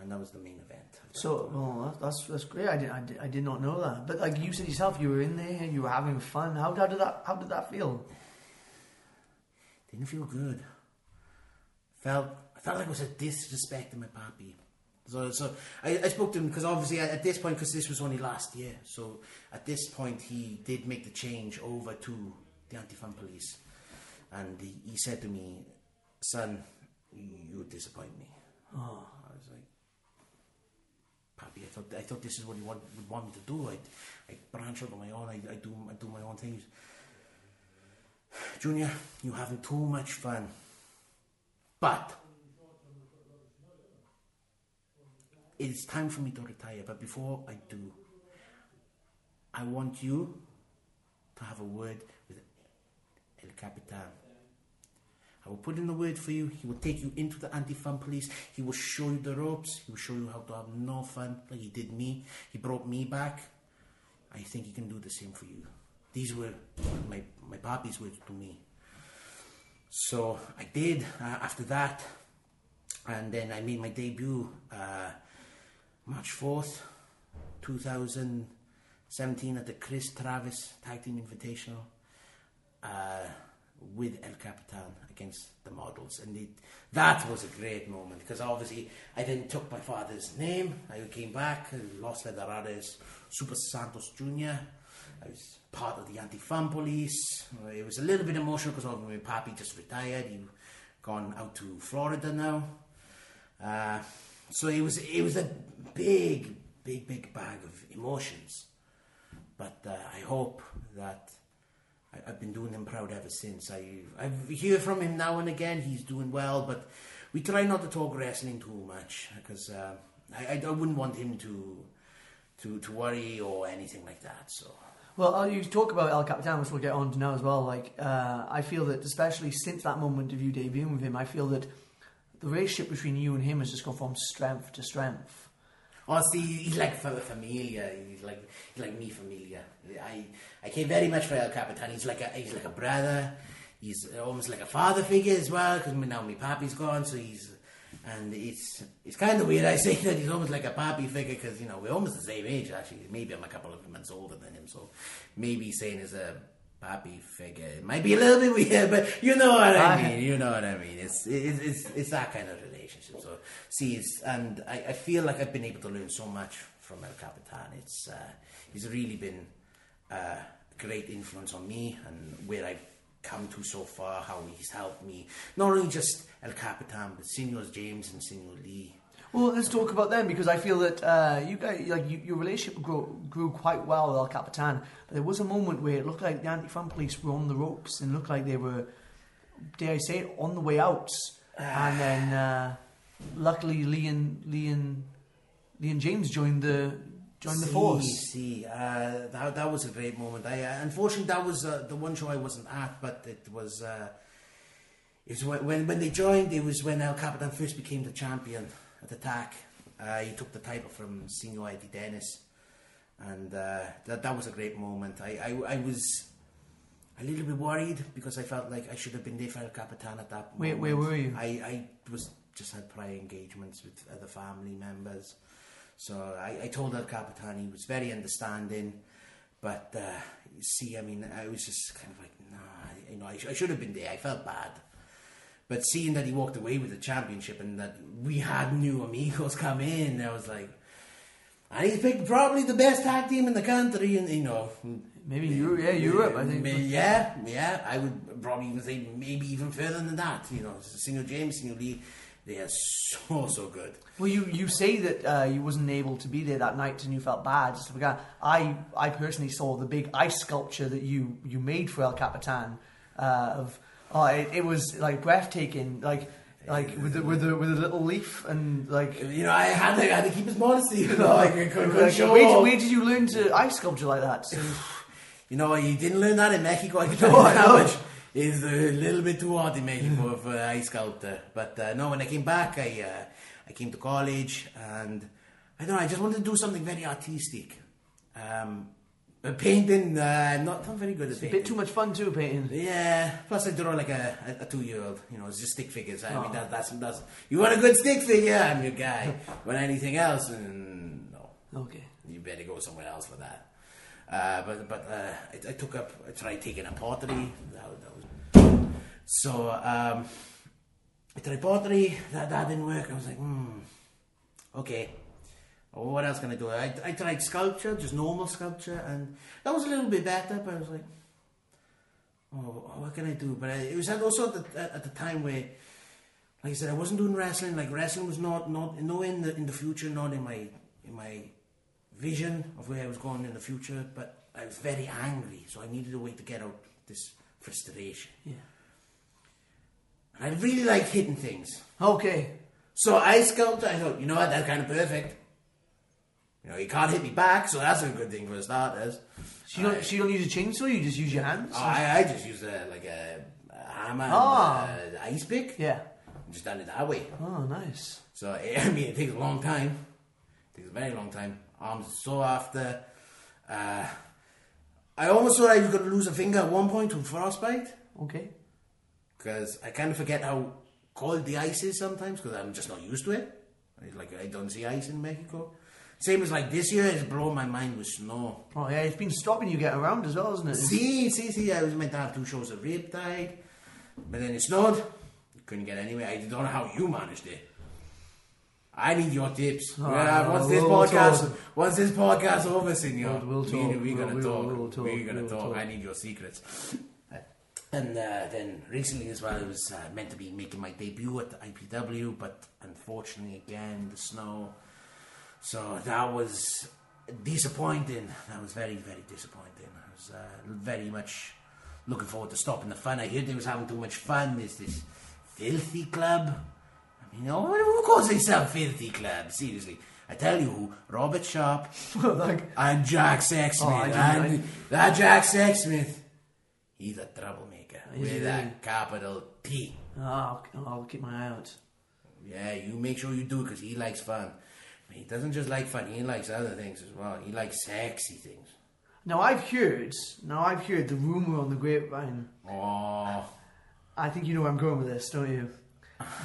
Speaker 2: And that was the main event.
Speaker 1: So, well, that's that's great. I did, I did I did not know that. But like you said yourself, you were in there, you were having fun. How, how did that how did that feel?
Speaker 2: Didn't feel good. Felt felt like it was a disrespect to my papi. So, so I, I spoke to him because obviously at, this point, because this was only last year, so at this point he did make the change over to the anti-fun police, and he, he said to me, "Son, you, disappoint me."
Speaker 1: Oh,
Speaker 2: I was like, Papi, I thought I thought this is what you want, would want me to do. I I branch out on my own. I, I do I do my own things. Junior, you're having too much fun. But it's time for me to retire. But before I do, I want you to have a word with El Capitan. I will put in the word for you. He will take you into the anti-fun police. He will show you the ropes. He will show you how to have no fun, like he did me. He brought me back. I think he can do the same for you. These were my my papi's words to me. So I did uh, after that, and then I made my debut uh, March fourth, two thousand seventeen, at the Chris Travis Tag Team Invitational uh, with El Capitan against the models, and it, that was a great moment because obviously I then took my father's name. I came back, Los Federales, Super Santos Jr. I was part of the anti-fun police. It was a little bit emotional because my papi just retired. He gone out to Florida now. Uh, so it was it was a big, big, big bag of emotions. But uh, I hope that I, I've been doing him proud ever since. I I hear from him now and again. He's doing well, but we try not to talk wrestling too much because uh, I, I I wouldn't want him to to to worry or anything like that. So.
Speaker 1: Well, uh, you talk about El Capitan, which we'll get on to now as well. Like, uh, I feel that especially since that moment of you debuting with him, I feel that the relationship between you and him has just gone from strength to strength.
Speaker 2: Honestly, he's like fa- familia. He's like he's like me familia. I I care very much for El Capitan. He's like a he's like a brother. He's almost like a father figure as well. Because now my papi's gone, so he's and it's it's kind of weird. I say that he's almost like a papi figure because you know we're almost the same age. Actually, maybe I'm a couple of months older than him, so maybe saying as a papi figure it might be a little bit weird, but you know what I mean. You know what I mean. It's it's it's, it's that kind of relationship. So see, it's, and I, I feel like I've been able to learn so much from El Capitan. It's uh, he's really been uh, a great influence on me and where I've come to so far. How he's helped me, not only just El Capitan, but Seniors James and Senior Lee.
Speaker 1: Well, let's talk about them because I feel that uh, you guys, like you, your relationship grew, grew quite well with El Capitan. But there was a moment where it looked like the anti-fun police were on the ropes and looked like they were, dare I say, it, on the way out. and then, uh, luckily, Lee and Lee and Lee and James joined the joined the
Speaker 2: See,
Speaker 1: force.
Speaker 2: See, uh, that, that was a great moment. I uh, unfortunately that was uh, the one show I wasn't at, but it was. Uh, it was when, when when they joined. It was when El Capitan first became the champion at the TAC. Uh, he took the title from Senor Eddie Dennis, and uh, that that was a great moment. I, I I was a little bit worried because I felt like I should have been there for El Capitan at that.
Speaker 1: Where-
Speaker 2: moment.
Speaker 1: where were you?
Speaker 2: I I was just had prior engagements with other family members. So I, I told El Capitan he was very understanding, but uh, see, I mean, I was just kind of like, nah, you know, I, sh- I should have been there. I felt bad, but seeing that he walked away with the championship and that we had new amigos come in, I was like, and he's picked probably the best tag team in the country, and you know,
Speaker 1: Maybe Europe, yeah, Europe. I think.
Speaker 2: yeah, yeah, I would probably even say maybe even further than that. You know, Single James, Single Lee, They are so so good.
Speaker 1: Well, you, you say that uh, you wasn't able to be there that night and you felt bad. Just forgot. I I personally saw the big ice sculpture that you, you made for El Capitan. Uh, of oh, it, it was like breathtaking. Like like with the with the with a little leaf and like.
Speaker 2: You know, I had to, I had to keep his modesty. You know, I couldn't,
Speaker 1: Like,
Speaker 2: show
Speaker 1: where,
Speaker 2: off.
Speaker 1: where did you learn to ice sculpture like that? So,
Speaker 2: You know, you didn't learn that in Mexico. I can tell you that much. It's a little bit too hard in Mexico for ice sculptor. But uh, no, when I came back, I uh, I came to college and I don't know. I just wanted to do something very artistic. Um, but painting, uh, I'm not, not very good at
Speaker 1: a
Speaker 2: painting.
Speaker 1: bit too much fun too painting.
Speaker 2: Yeah. Plus, I draw like a, a, a two-year-old. You know, it's just stick figures. I
Speaker 1: Oh.
Speaker 2: mean, that, that's that's. You want a good stick figure? I'm your guy. Want anything else? Mm, no
Speaker 1: Okay.
Speaker 2: you better go somewhere else for that. Uh, but but uh, I, I took up, I tried taking up pottery. That, that was so. Um, I tried pottery. That that didn't work. I was like, hmm, okay. Well, what else can I do? I, I tried sculpture, just normal sculpture, and that was a little bit better. But I was like, oh, oh, what can I do? But I, it was also at the, at the time where like I said, I wasn't doing wrestling. Like wrestling was not not no in the in the future, not in my in my vision of where I was going in the future. But I was very angry, so I needed a way to get out this frustration.
Speaker 1: Yeah.
Speaker 2: And I really like hitting things.
Speaker 1: Okay.
Speaker 2: So I sculpted. I thought, you know what, that's kind of perfect. You know, you can't hit me back, so that's a good thing for starters.
Speaker 1: So you don't so you don't use a chainsaw. You just use your hands.
Speaker 2: I, I just use a, like a, a hammer
Speaker 1: Ah.
Speaker 2: and a ice pick.
Speaker 1: Yeah.
Speaker 2: Just done it that way.
Speaker 1: Oh, nice.
Speaker 2: So I mean, it takes a long time. It takes a very long time. Arms are so after. Uh, I almost thought I was going to lose a finger at one point from frostbite
Speaker 1: Okay.
Speaker 2: because I kind of forget how cold the ice is sometimes because I'm just not used to it. It's Like I don't see ice in Mexico. Same as like this year, it's blown my mind with snow.
Speaker 1: Oh yeah, it's been stopping you get around as well, isn't it?
Speaker 2: See, see, see, I was meant to have two shows at Riptide, but then it snowed. Couldn't get anywhere. I don't know how you managed it. I need your tips.
Speaker 1: Oh,
Speaker 2: Yeah, once this
Speaker 1: we'll
Speaker 2: podcast,
Speaker 1: talk.
Speaker 2: once this podcast over, senor,
Speaker 1: We'll- we'll
Speaker 2: we-
Speaker 1: talk.
Speaker 2: we're gonna
Speaker 1: We'll-
Speaker 2: talk.
Speaker 1: we'll- talk.
Speaker 2: We're gonna talk.
Speaker 1: talk.
Speaker 2: I need your secrets. And uh, then recently as well, I was uh, meant to be making my debut at the IPW, but unfortunately, again, the snow. So that was disappointing. That was very, very disappointing. I was uh, very much looking forward to stopping the fun. I heard they was having too much fun. There's this filthy club. I mean, oh, who calls themselves filthy club? Seriously. I tell you who, Robert Sharp
Speaker 1: like,
Speaker 2: and Jack Sexsmith.
Speaker 1: Oh,
Speaker 2: and that Jack Sexsmith, he's a troublemaker
Speaker 1: Is
Speaker 2: with a capital T.
Speaker 1: oh, I'll, I'll keep my eye out.
Speaker 2: Yeah, you make sure you do because he likes fun. He doesn't just like fun; he likes other things as well. He likes sexy things.
Speaker 1: Now I've heard. Now I've heard the rumor on the grapevine.
Speaker 2: Oh,
Speaker 1: I think you know where I'm going with this, don't you?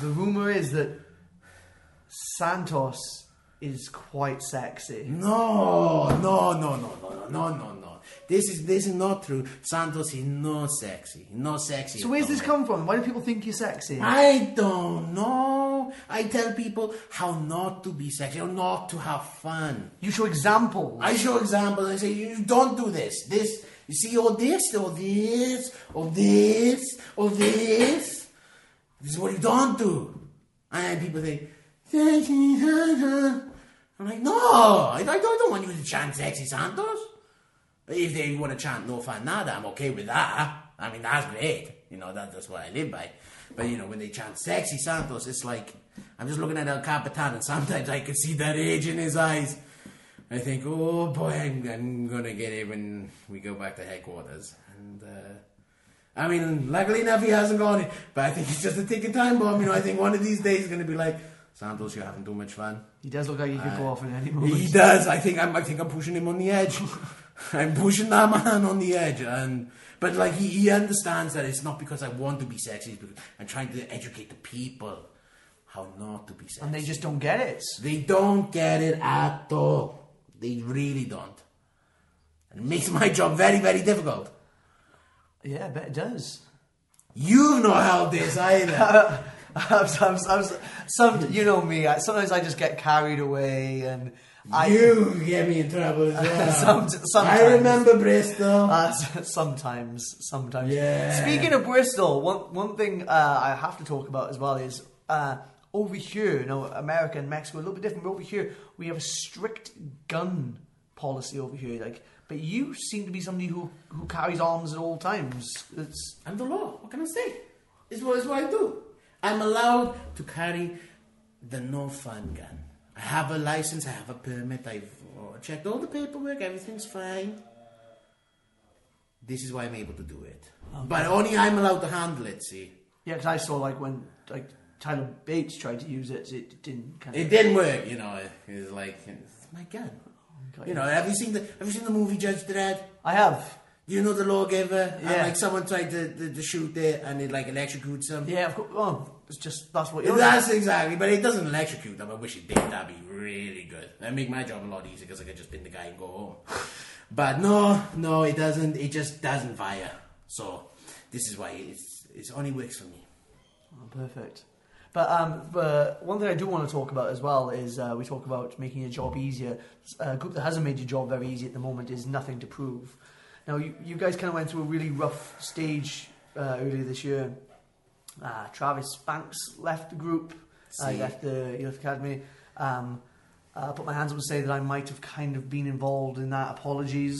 Speaker 1: The rumor is that Santos is quite sexy.
Speaker 2: no, no, no, no, no, no, no, no. This is this is not true. Santos is not sexy. Not sexy.
Speaker 1: So where's this come from? Why do people think you're sexy?
Speaker 2: I don't know. I tell people how not to be sexy or not to have fun.
Speaker 1: You show examples.
Speaker 2: I show examples. I say, you don't do this. This, you see, all this, all this, all this, all this. This is what you don't do. And people say, "Thank you." I'm like, no, I, I don't, I don't want you to chant sexy Santos. If they want to chant no fan nada, I'm okay with that. I mean, that's great. You know, that, that's what I live by. But, you know, when they chant sexy Santos, it's like, I'm just looking at El Capitan and sometimes I can see that age in his eyes. I think, oh boy, I'm, I'm gonna get it when we go back to headquarters. And, uh, I mean, luckily enough, he hasn't gone it, but I think it's just a ticking time bomb. You know, I think one of these days he's gonna be like, Santos, you're having too much fun.
Speaker 1: he does look like he could go off in any moment.
Speaker 2: He does. I think I'm. I think I'm pushing him on the edge. I'm pushing that man on the edge, and but like he, he understands that it's not because I want to be sexy. It's because I'm trying to educate the people how not to be sexy.
Speaker 1: and they just don't get it.
Speaker 2: They don't get it at all. They really don't. And it makes my job very, very difficult.
Speaker 1: Yeah, I bet it does.
Speaker 2: You've not helped this either.
Speaker 1: I'm, I'm, I'm, some, you know me. I, sometimes I just get carried away, and I
Speaker 2: you get me in trouble as well.
Speaker 1: Some- sometimes.
Speaker 2: I remember Bristol.
Speaker 1: Uh, sometimes, sometimes.
Speaker 2: Yeah.
Speaker 1: Speaking of Bristol, one one thing uh, I have to talk about as well is uh, over here, now America and Mexico are a little bit different, but over here we have a strict gun policy over here. Like, but you seem to be somebody who, who carries arms at all times. It's
Speaker 2: I'm the law. What can I say? It's what, it's what I do. I'm allowed to carry the no fun gun. I have a license, I have a permit, I've uh, checked all the paperwork, everything's fine. This is why I'm able to do it. But only I'm allowed to handle it, see.
Speaker 1: yeah, because I saw like when like Tyler Bates tried to use it, it didn't kind of.
Speaker 2: It didn't work, you know. It's like, it's my gun. You know, have you seen the have you seen the movie Judge Dredd?
Speaker 1: I have.
Speaker 2: Do you know the lawgiver,
Speaker 1: Yeah.
Speaker 2: and like someone tried to, to, to shoot it, and it like electrocutes them.
Speaker 1: Yeah, of course. Well, it's just that's what you're.
Speaker 2: That's exactly, but it doesn't electrocute them. I wish it did. That'd be really good. That'd make my job a lot easier because I could just pin the guy and go home. But no, no, it doesn't. It just doesn't fire. So this is why it's it only works for me.
Speaker 1: Oh, perfect. But um, but one thing I do want to talk about as well is uh, we talk about making your job easier. A group that hasn't made your job very easy at the moment is Nothing to Prove. Now, you, you guys kind of went through a really rough stage uh, earlier this year. Uh, Travis Banks left the group, uh, left the Youth Academy. Um, uh, put my hands up and say that I might have kind of been involved in that. Apologies.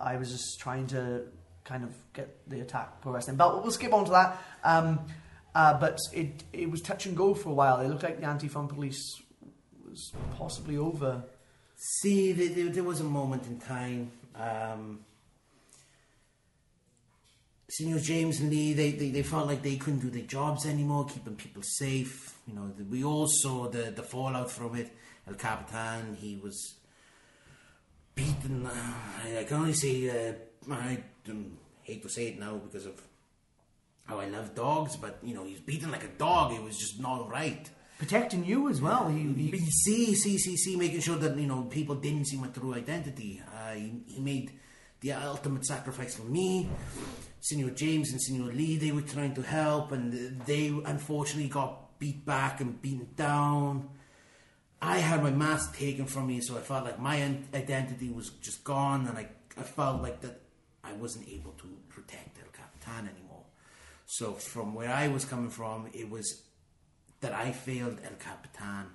Speaker 1: I was just trying to kind of get the attack pro wrestling belt. But we'll skip on to that. Um, uh, but it it was touch and go for a while. It looked like the anti-fun police was possibly over.
Speaker 2: See, there, there, there was a moment in time. Um, Senior James and Lee, they, they, they felt like they couldn't do their jobs anymore, keeping people safe. You know, we all saw the, the fallout from it. El Capitan, he was beaten. I, I can only say, uh, I um, hate to say it now because of how I love dogs, but, you know, he was beaten like a dog. It was just not right.
Speaker 1: Protecting you as well. He, he,
Speaker 2: BC, CCC, making sure that you know people didn't see my true identity. Uh, he, he made the ultimate sacrifice for me. Senior James and Senior Lee, they were trying to help, and they unfortunately got beat back and beaten down. I had my mask taken from me, so I felt like my identity was just gone, and I, I felt like that I wasn't able to protect El Capitan anymore. So from where I was coming from, it was that I failed El Capitan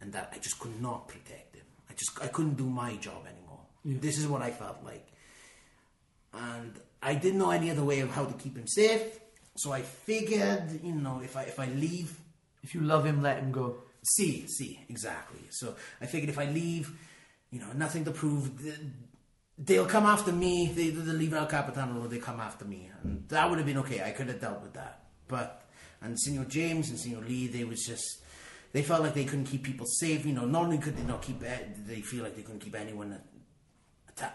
Speaker 2: and that I just could not protect him. I just I couldn't do my job anymore. This is what I felt like, and I didn't know any other way of how to keep him safe. So I figured, you know, if I if I leave,
Speaker 1: if you love him, let him go.
Speaker 2: see, see, exactly. So I figured if I leave, you know, nothing to prove. th- They'll come after me. They, they'll leave El Capitan or They come after me, and that would have been okay. I could have dealt with that. But and Senor James and Senor Lee, they was just they felt like they couldn't keep people safe. You know, not only could they not keep, eh, they feel like they couldn't keep anyone,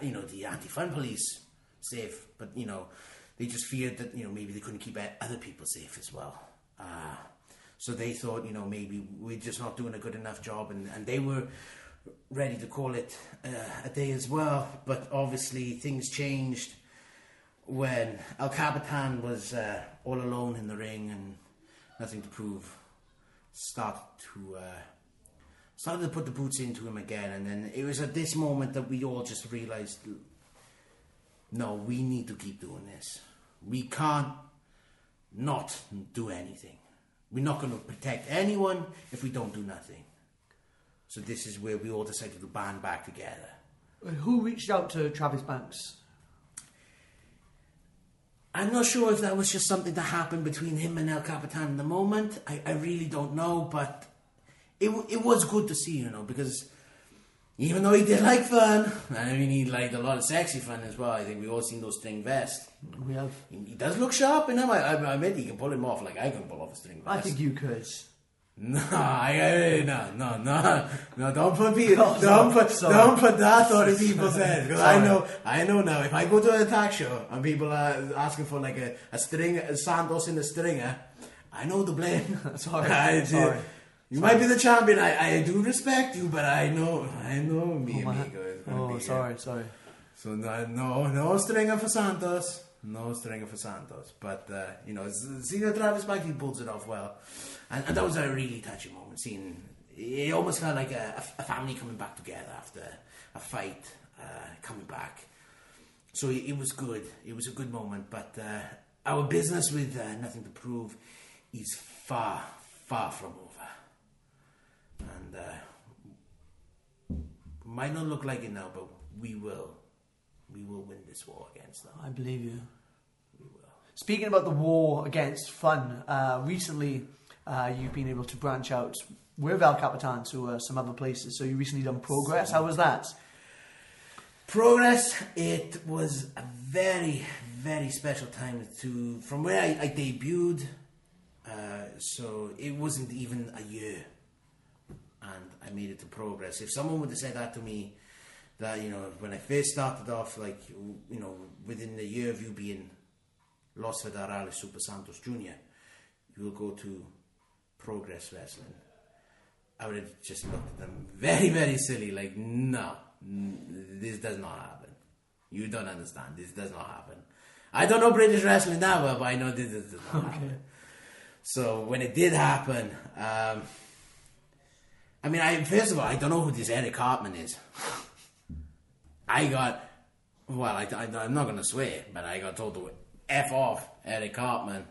Speaker 2: you know, the anti-fun police safe. But you know, they just feared that you know maybe they couldn't keep other people safe as well. Uh, so they thought, you know, maybe we're just not doing a good enough job, and, and they were ready to call it uh, a day as well. But obviously, things changed when El Capitan was uh, all alone in the ring and nothing to prove. Started to uh, started to put the boots into him again, and then it was at this moment that we all just realized, no, we need to keep doing this. We can't not do anything. We're not going to protect anyone if we don't do nothing. So this is where we all decided to band back together.
Speaker 1: Who reached out to Travis Banks?
Speaker 2: I'm not sure if that was just something that happened between him and El Capitan in the moment. I, I really don't know, but it it was good to see, you know, because even though he did like fun, I mean, he liked a lot of sexy fun as well. I think we all seen those string vests.
Speaker 1: We have.
Speaker 2: He, he does look sharp in him. I, I, I admit he can pull him off like I can pull off a string vest.
Speaker 1: I think you could.
Speaker 2: No, I, no, no, no, no! Don't put people,
Speaker 1: Oh,
Speaker 2: don't put,
Speaker 1: sorry.
Speaker 2: don't put that on people's heads. Because I know, I know now. If I go to an attack show and people are asking for like a, a string, a Santos in a stringer, I know the blame.
Speaker 1: Sorry,
Speaker 2: I
Speaker 1: sorry.
Speaker 2: You might be the champion. I, I do respect you, but I know, I know me,
Speaker 1: my-
Speaker 2: amigo. is gonna
Speaker 1: Oh,
Speaker 2: be,
Speaker 1: sorry, sorry.
Speaker 2: so no, no, no stringer for Santos. No stringer for Santos. But, uh, you know, seeing Travis Banks, he pulls it off well. And, and that was a really touching moment. Seeing, it almost felt like a, a family coming back together after a fight, uh, coming back. So it, it was good. It was a good moment. But uh, our business with uh, Nothing to Prove is far, far from over. And uh, might not look like it now, but we will. We will win this war against them.
Speaker 1: I believe you.
Speaker 2: We will.
Speaker 1: Speaking about the war against fun, uh, recently uh, you've been able to branch out with El Capitan to uh, some other places. So you recently done Progress. How was that?
Speaker 2: Progress. It was a very, very special time to from where I, I debuted. Uh, so it wasn't even a year, and I made it to Progress. If someone would have said that to me, that you know when I first started off, like you know within the year of you being Los Federales Super Santos Junior, you will go to Progress Wrestling. I would have just looked at them very, very silly, like, no, n- this does not happen. You don't understand. This does not happen. I don't know British wrestling now, but I know this does not happen. So when it did happen, um, I mean, I first of all, I don't know who this Eric Hartman is. I got, well, I, I, am not going to swear, but I got told to F off Eric Hartman.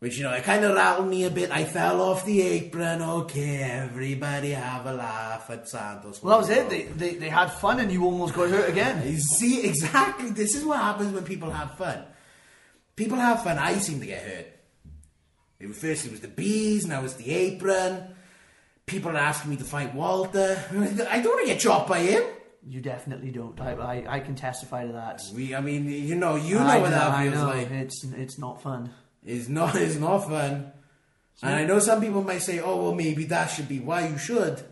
Speaker 2: Which, you know, it kind of rattled me a bit. I fell off the apron. Okay, everybody have a laugh at Santos.
Speaker 1: Well, that was it. They, they, they had fun and you almost got hurt again.
Speaker 2: You see, exactly. This is what happens when people have fun. People have fun. I seem to get hurt. It was first it was the bees, now it's the apron. People are asking me to fight Walter. I don't want to get chopped by him.
Speaker 1: You definitely don't. I, I, I can testify to that.
Speaker 2: We, I mean, you know, you know
Speaker 1: I
Speaker 2: what
Speaker 1: know,
Speaker 2: that
Speaker 1: I
Speaker 2: feels
Speaker 1: know.
Speaker 2: like.
Speaker 1: It's, it's not fun.
Speaker 2: It's not. It's not fun. And I know some people might say, "Oh, well, maybe that should be why you should,"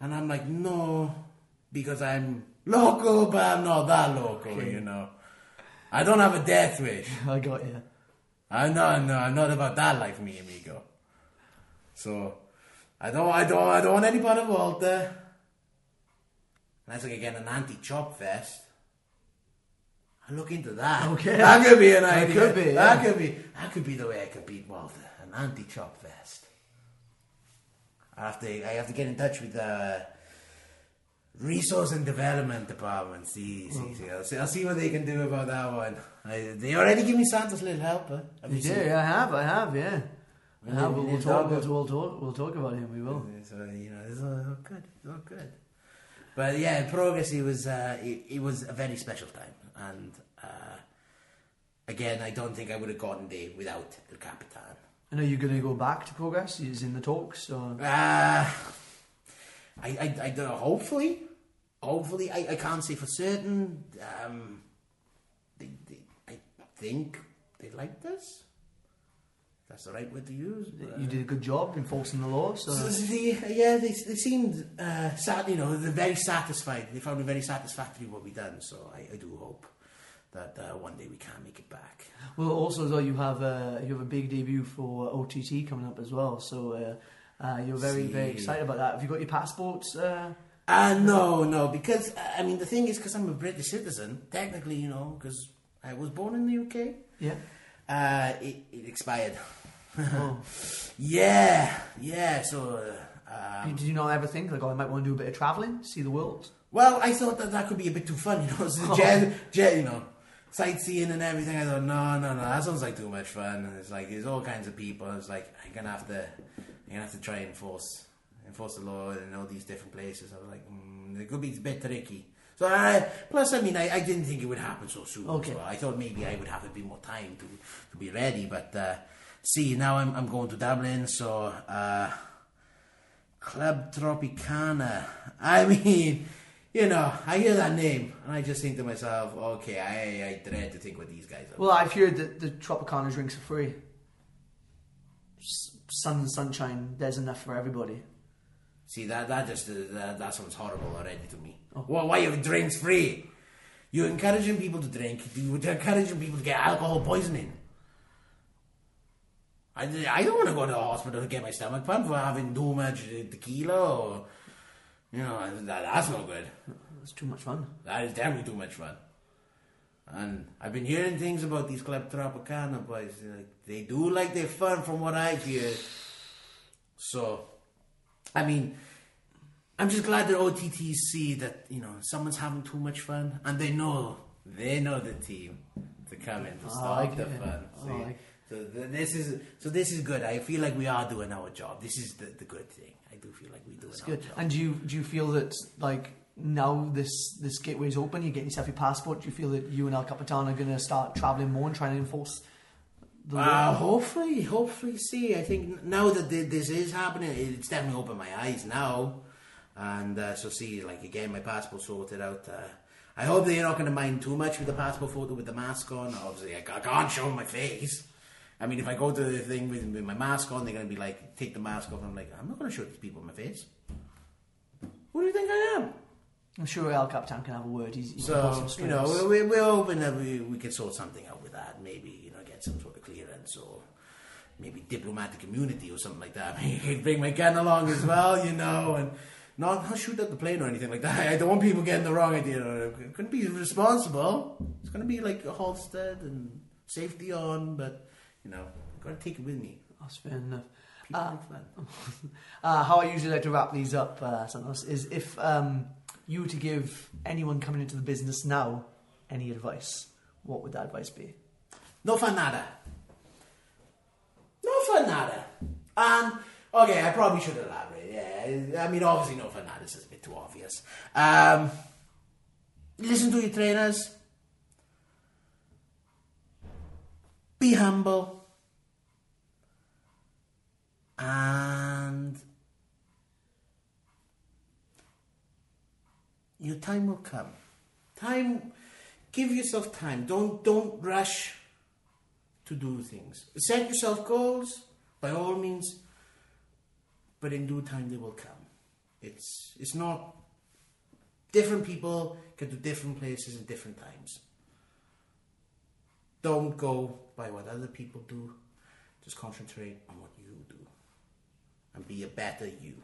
Speaker 2: and I'm like, "No, because I'm local, but I'm not that local, you know. I don't have a death wish.
Speaker 1: I got you.
Speaker 2: I know, no, I'm not about that life, me amigo. So, I don't, I don't, I don't want any part of Walter. Unless I can get an anti-chop fest. I look into that.
Speaker 1: Okay.
Speaker 2: that could be an idea.
Speaker 1: That could be,
Speaker 2: That
Speaker 1: yeah.
Speaker 2: could be. That could be the way I could beat Walter. An anti-chop fest. I have to. I have to get in touch with the resource and development department. See, see, mm. see. I'll see, I'll see what they can do about that one. I, they already give me Santa's little helper. Have
Speaker 1: You
Speaker 2: you seen
Speaker 1: I have, I have, yeah.
Speaker 2: Yeah,
Speaker 1: we'll, we'll, talk, we'll, we'll, talk, we'll talk about him, we will.
Speaker 2: So you know, it's all, all good. It's all good. But yeah, progress. It was uh, it, it was a very special time, and uh, again, I don't think I would have gotten there without El Capitan.
Speaker 1: And are you going to go back to Progress? Is in the talks, or...
Speaker 2: Uh, I, I, I don't know. Hopefully, hopefully, I, I can't say for certain. Um, they, they, I think they like this. That's the right word to use. but-
Speaker 1: You did a good job enforcing the law, so...
Speaker 2: So they, yeah, they, they seemed uh, sad. You know, they're very satisfied. They found it very satisfactory what we done. So I, I do hope that uh, one day we can make it back.
Speaker 1: Well, also, though, you have, uh, you have a big debut for OTT coming up as well, so uh, uh, you're very, very excited about that. Have you got your passports? Uh,
Speaker 2: Uh, no, no, because uh, I mean the thing is, because I'm a British citizen, technically, you know, because I was born in the UK,
Speaker 1: yeah?
Speaker 2: uh, it, it expired.
Speaker 1: Oh.
Speaker 2: Yeah, yeah. So, uh, um,
Speaker 1: Did you not ever think, like, oh, I might want to do a bit of travelling, see the world?
Speaker 2: well, I thought that that could be a bit too fun, you know, so jet, jet, you know, sightseeing and everything. I thought, no, no, no, that sounds like too much fun. And it's like there's all kinds of people. It's like I'm gonna have to, I'm gonna have to try and enforce, enforce the law in all these different places. I was like, mm, it could be a bit tricky. So I, plus, I mean, I, I didn't think it would happen so soon.
Speaker 1: Okay.
Speaker 2: So I thought maybe I would have a bit more time to, to be ready. But uh, see, now I'm, I'm going to Dublin, so uh, Club Tropicana. I mean, you know, I hear that name and I just think to myself, okay, I, I dread to think what these guys are.
Speaker 1: Well, I've heard that the Tropicana drinks are free. S- sun and sunshine, there's enough for everybody.
Speaker 2: See, that that just uh, that, that sounds horrible already to me. Well, why are drinks free? You're encouraging people to drink. You're encouraging people to get alcohol poisoning. I, I don't want to go to the hospital to get my stomach pumped for having too much tequila or, you know, that, that's no good.
Speaker 1: It's too much fun.
Speaker 2: That is definitely too much fun. And I've been hearing things about these Club Tropicana boys. Like, they do like their fun from what I hear. So, I mean, I'm just glad that OTTs see that, you know, someone's having too much fun and they know, they know the team to come in to stop
Speaker 1: like
Speaker 2: the fun. See?
Speaker 1: like
Speaker 2: This is so this is good. I feel like we are doing our job. This is the, the good thing. I do feel like we do.
Speaker 1: Good. And do you do you feel that like now this this gateway is open, you're getting yourself your passport. Do you feel that you and El Capitan are going to start traveling more and trying to enforce the
Speaker 2: Uh,
Speaker 1: law?
Speaker 2: hopefully, hopefully. See, I think now that this is happening, it's definitely opened my eyes now. And uh, so, see, like again, my passport sorted out. Uh, I hope that you're not going to mind too much with the passport photo with the mask on. Obviously, I I can't show my face. I mean, if I go to the thing with, with my mask on, they're going to be like, take the mask off. I'm like, I'm not going to show these people in my face. Who do you think I am?
Speaker 1: I'm sure El Capitan can have a word. He's, he's
Speaker 2: So, you know, we, we- we're hoping that we, we can sort something out with that. Maybe, you know, get some sort of clearance or maybe diplomatic immunity or something like that. Maybe bring my gun along as well, you know, and not, not shoot at the plane or anything like that. I don't want people getting the wrong idea. It couldn't be responsible. It's going to be like a holstered and safety on, but, you know, got to take it with me.
Speaker 1: That's fair enough. Uh. Uh, how I usually like to wrap these up, uh, Santos, is if um, you were to give anyone coming into the business now any advice, what would that advice be?
Speaker 2: No fun nada. No fun nada. And okay, I probably should elaborate. Yeah, I mean obviously no fun nada is a bit too obvious. Um, listen to your trainers. Be humble. And your time will come. Time give yourself time. Don't don't rush to do things. Set yourself goals by all means, but in due time they will come. It's it's not different people can do different places in different times. Don't go by what other people do. Just concentrate on what you do. And be a better you.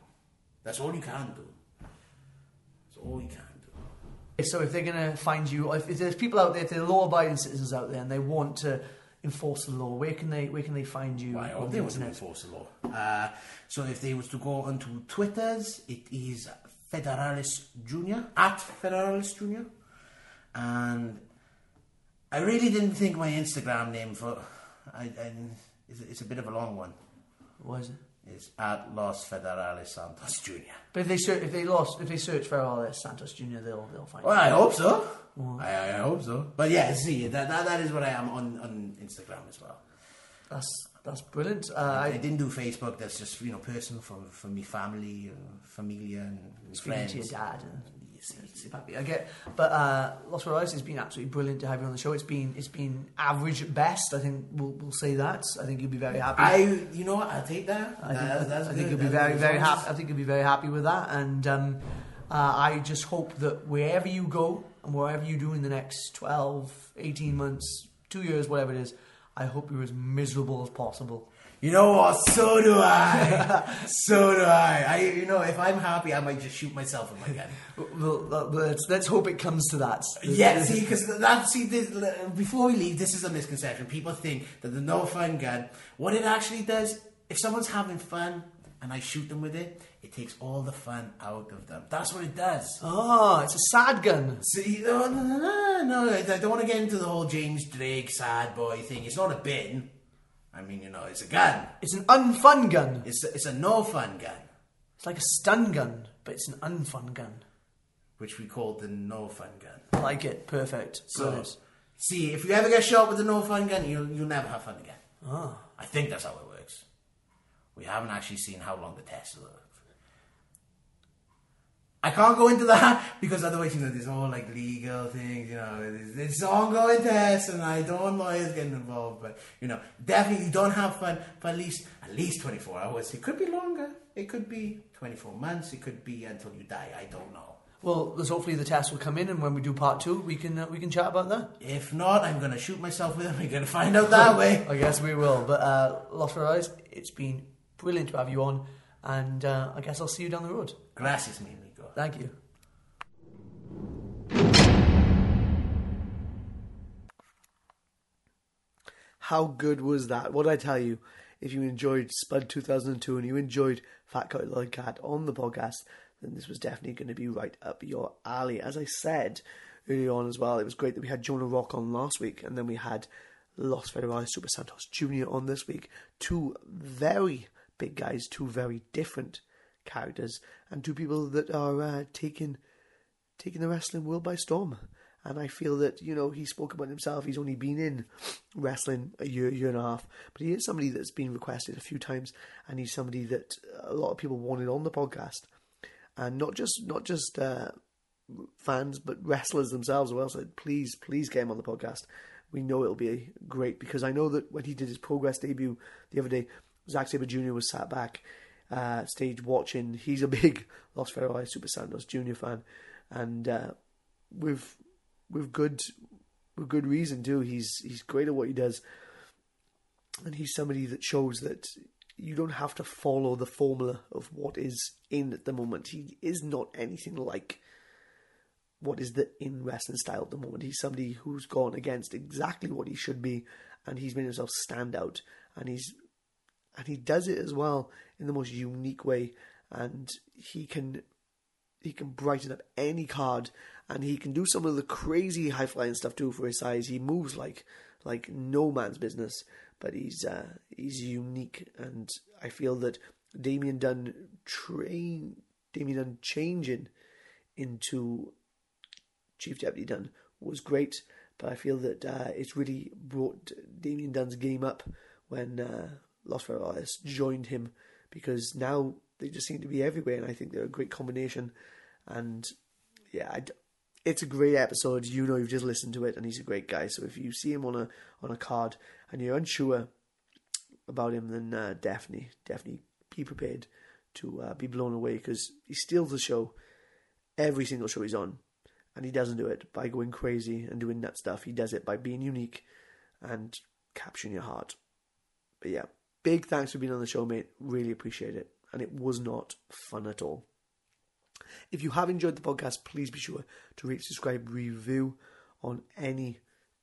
Speaker 2: That's all you can do. That's all you can do.
Speaker 1: So if they're going to find you, if, if there's people out there, if there are law-abiding citizens out there and they want to enforce the law, where can they where can they find you
Speaker 2: Right,
Speaker 1: on
Speaker 2: or
Speaker 1: the
Speaker 2: they want to enforce the law. Uh, so if they was to go onto Twitters, it is Federales Junior at Federales Junior, and I really didn't think my Instagram name for I, I it's, it's a bit of a long one.
Speaker 1: What is it?
Speaker 2: It's at Los Federales Santos Junior.
Speaker 1: But if they search, if they lost, if they search for all Santos Jr., they'll they'll find. It.
Speaker 2: Well, I hope so. I, I hope so. But yeah, see that, that that is what I am on on Instagram as well.
Speaker 1: That's that's brilliant. Uh,
Speaker 2: I,
Speaker 1: I,
Speaker 2: didn't do Facebook. That's just you know personal for for me family, uh, familia, and friends.
Speaker 1: to your dad and
Speaker 2: Yes,
Speaker 1: it's happy. I get, but uh, Lost Horizons has been absolutely brilliant to have you on the show. It's been it's been average at best. I think we'll we'll say that. I think you'll be very happy.
Speaker 2: I, you know what? I'll take that.
Speaker 1: I think,
Speaker 2: That's- that's
Speaker 1: I think you'll be
Speaker 2: That's
Speaker 1: very, very happy. I think you'll be very happy with that. And um, uh, I just hope that wherever you go and wherever you do in the next 12, 18 months, two years, whatever it is, I hope you're as miserable as possible.
Speaker 2: You know what? So do I. so do I. I. You know, if I'm happy, I might just shoot myself with my gun.
Speaker 1: Well, let's, let's hope it comes to that.
Speaker 2: Yeah, see, because that see, this, before we leave, this is a misconception. People think that the no fun gun, what it actually does, if someone's having fun and I shoot them with it, it takes all the fun out of them. That's what it does.
Speaker 1: Oh, it's a sad gun.
Speaker 2: See, no, no, no, no, no, I don't want to get into the whole James Drake sad boy thing. It's not a bin. I mean, you know, it's a gun.
Speaker 1: It's an unfun gun.
Speaker 2: It's a, it's a no fun gun,
Speaker 1: It's like a stun gun, but it's an unfun gun.
Speaker 2: which we call the no fun gun.
Speaker 1: I like it. Perfect.
Speaker 2: So,
Speaker 1: Brilliant.
Speaker 2: see, if you ever get shot with the no fun gun, you'll you'll never have fun again.
Speaker 1: Ah.
Speaker 2: I think that's how it works. We haven't actually seen how long the test worked. I can't go into that because otherwise, you know, there's all like legal things, you know, there's, there's ongoing tests, and I don't want lawyers getting involved. But you know, definitely you don't have fun for at least at least 24 hours. It could be longer. It could be 24 months. It could be until you die. I don't know.
Speaker 1: Well, there's hopefully the test will come in, and when we do part two, we can uh, we can chat about that.
Speaker 2: If not, I'm gonna shoot myself with it. We're gonna find out that way.
Speaker 1: I guess we will. But uh, Lost for Eyes, it's been brilliant to have you on, and uh, I guess I'll see you down the road.
Speaker 2: Gracias, mi amigo.
Speaker 1: Thank you. How good was that? What did I tell you? If you enjoyed Spud 2002 and you enjoyed Fat Cat Lloyd Cat on the podcast, then this was definitely going to be right up your alley. As I said early on as well, it was great that we had Jonah Rock on last week and then we had Los Federales Super Santos Jr. on this week. Two very big guys, two very different characters and two people that are uh, taking taking the wrestling world by storm. And I feel that, you know, he spoke about himself. He's only been in wrestling a year, year and a half. But he is somebody that's been requested a few times. And he's somebody that a lot of people wanted on the podcast. And not just, not just, uh, fans, but wrestlers themselves as well said, please, please get him on the podcast. We know it'll be great because I know that when he did his Progress debut the other day, Zack Sabre Jr. was sat back uh, stage watching. He's a big Los Federales Super Santos Jr. fan, and uh, with with good with good reason too. He's he's great at what he does, and he's somebody that shows that you don't have to follow the formula of what is in at the moment. He is not anything like what is the in wrestling style at the moment. He's somebody who's gone against exactly what he should be, and he's made himself stand out. And he's and he does it as well in the most unique way. And he can he can brighten up any card, and he can do some of the crazy high flying stuff too for his size. He moves like like no man's business, but he's uh, he's unique, and I feel that Damien Dunn train Damien Dunn changing into Chief Deputy Dunn was great, but I feel that uh, it's really brought Damien Dunn's game up when uh, Los Federales joined him because now they just seem to be everywhere, and I think they're a great combination. And yeah, I, it's a great episode. You know, you've just listened to it, and he's a great guy. So if you see him on a on a card and you're unsure about him, then uh, definitely, definitely be prepared to uh, be blown away because he steals the show every single show he's on, and he doesn't do it by going crazy and doing that stuff. He does it by being unique and capturing your heart. But yeah, big thanks for being on the show, mate. Really appreciate it, and it was not fun at all. If you have enjoyed the podcast, please be sure to rate, subscribe, review on any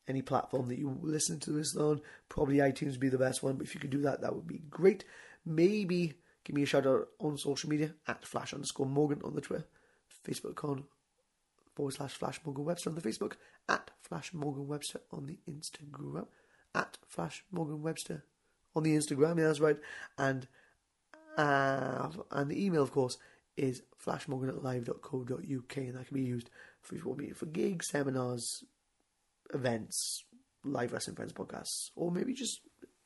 Speaker 1: any platform that you listen to this on. Probably iTunes would be the best one, but if you could do that, that would be great. Maybe give me a shout out on social media at flash underscore Morgan on the Twitter, Facebook.com forward slash Flash Morgan Webster on the Facebook, at Flash Morgan Webster on the Instagram, at Flash Morgan Webster on the Instagram, yeah, that's right. And uh, and the email, of course, is flashmorgan at live.co.uk, and that can be used for if you want me for gigs, seminars, events, live wrestling friends podcasts, or maybe just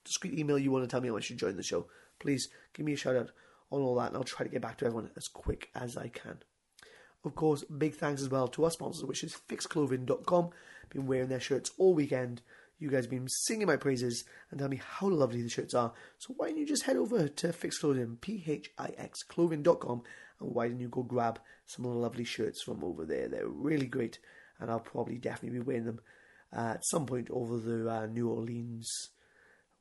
Speaker 1: discreet email you want to tell me I should join the show. Please give me a shout out on all that, and I'll try to get back to everyone as quick as I can. Of course, big thanks as well to our sponsors, which is phixclothing.com. Been wearing their shirts all weekend. You guys have been singing my praises and telling me how lovely the shirts are. So why don't you just head over to Phix Clothing, P-H-I-X clothing.com, and why don't you go grab some of the lovely shirts from over there? They're really great, and I'll probably definitely be wearing them uh, at some point over the uh, New Orleans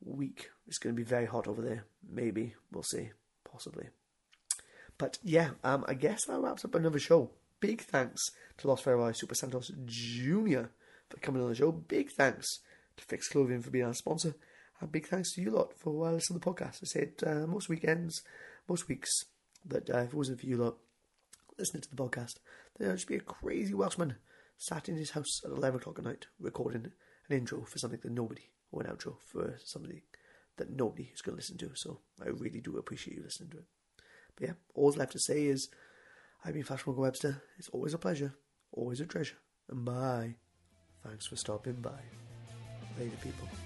Speaker 1: week. It's going to be very hot over there. Maybe. We'll see. Possibly. But yeah, um, I guess that wraps up another show. Big thanks to Los Federales Super Santos Jr. for coming on the show. Big thanks to Phix Clothing for being our sponsor. And big thanks to you lot for uh, listening to the podcast. I said uh, most weekends, most weeks, that uh, if it wasn't for you lot listening to the podcast, then I'd just be a crazy Welshman sat in his house at 11 o'clock at night recording an intro for something that nobody, or an outro for somebody that nobody is going to listen to. So I really do appreciate you listening to it. But yeah, all's left to say is I've been Morgan Webster. It's always a pleasure, always a treasure. And bye. Thanks for stopping by. Later, people.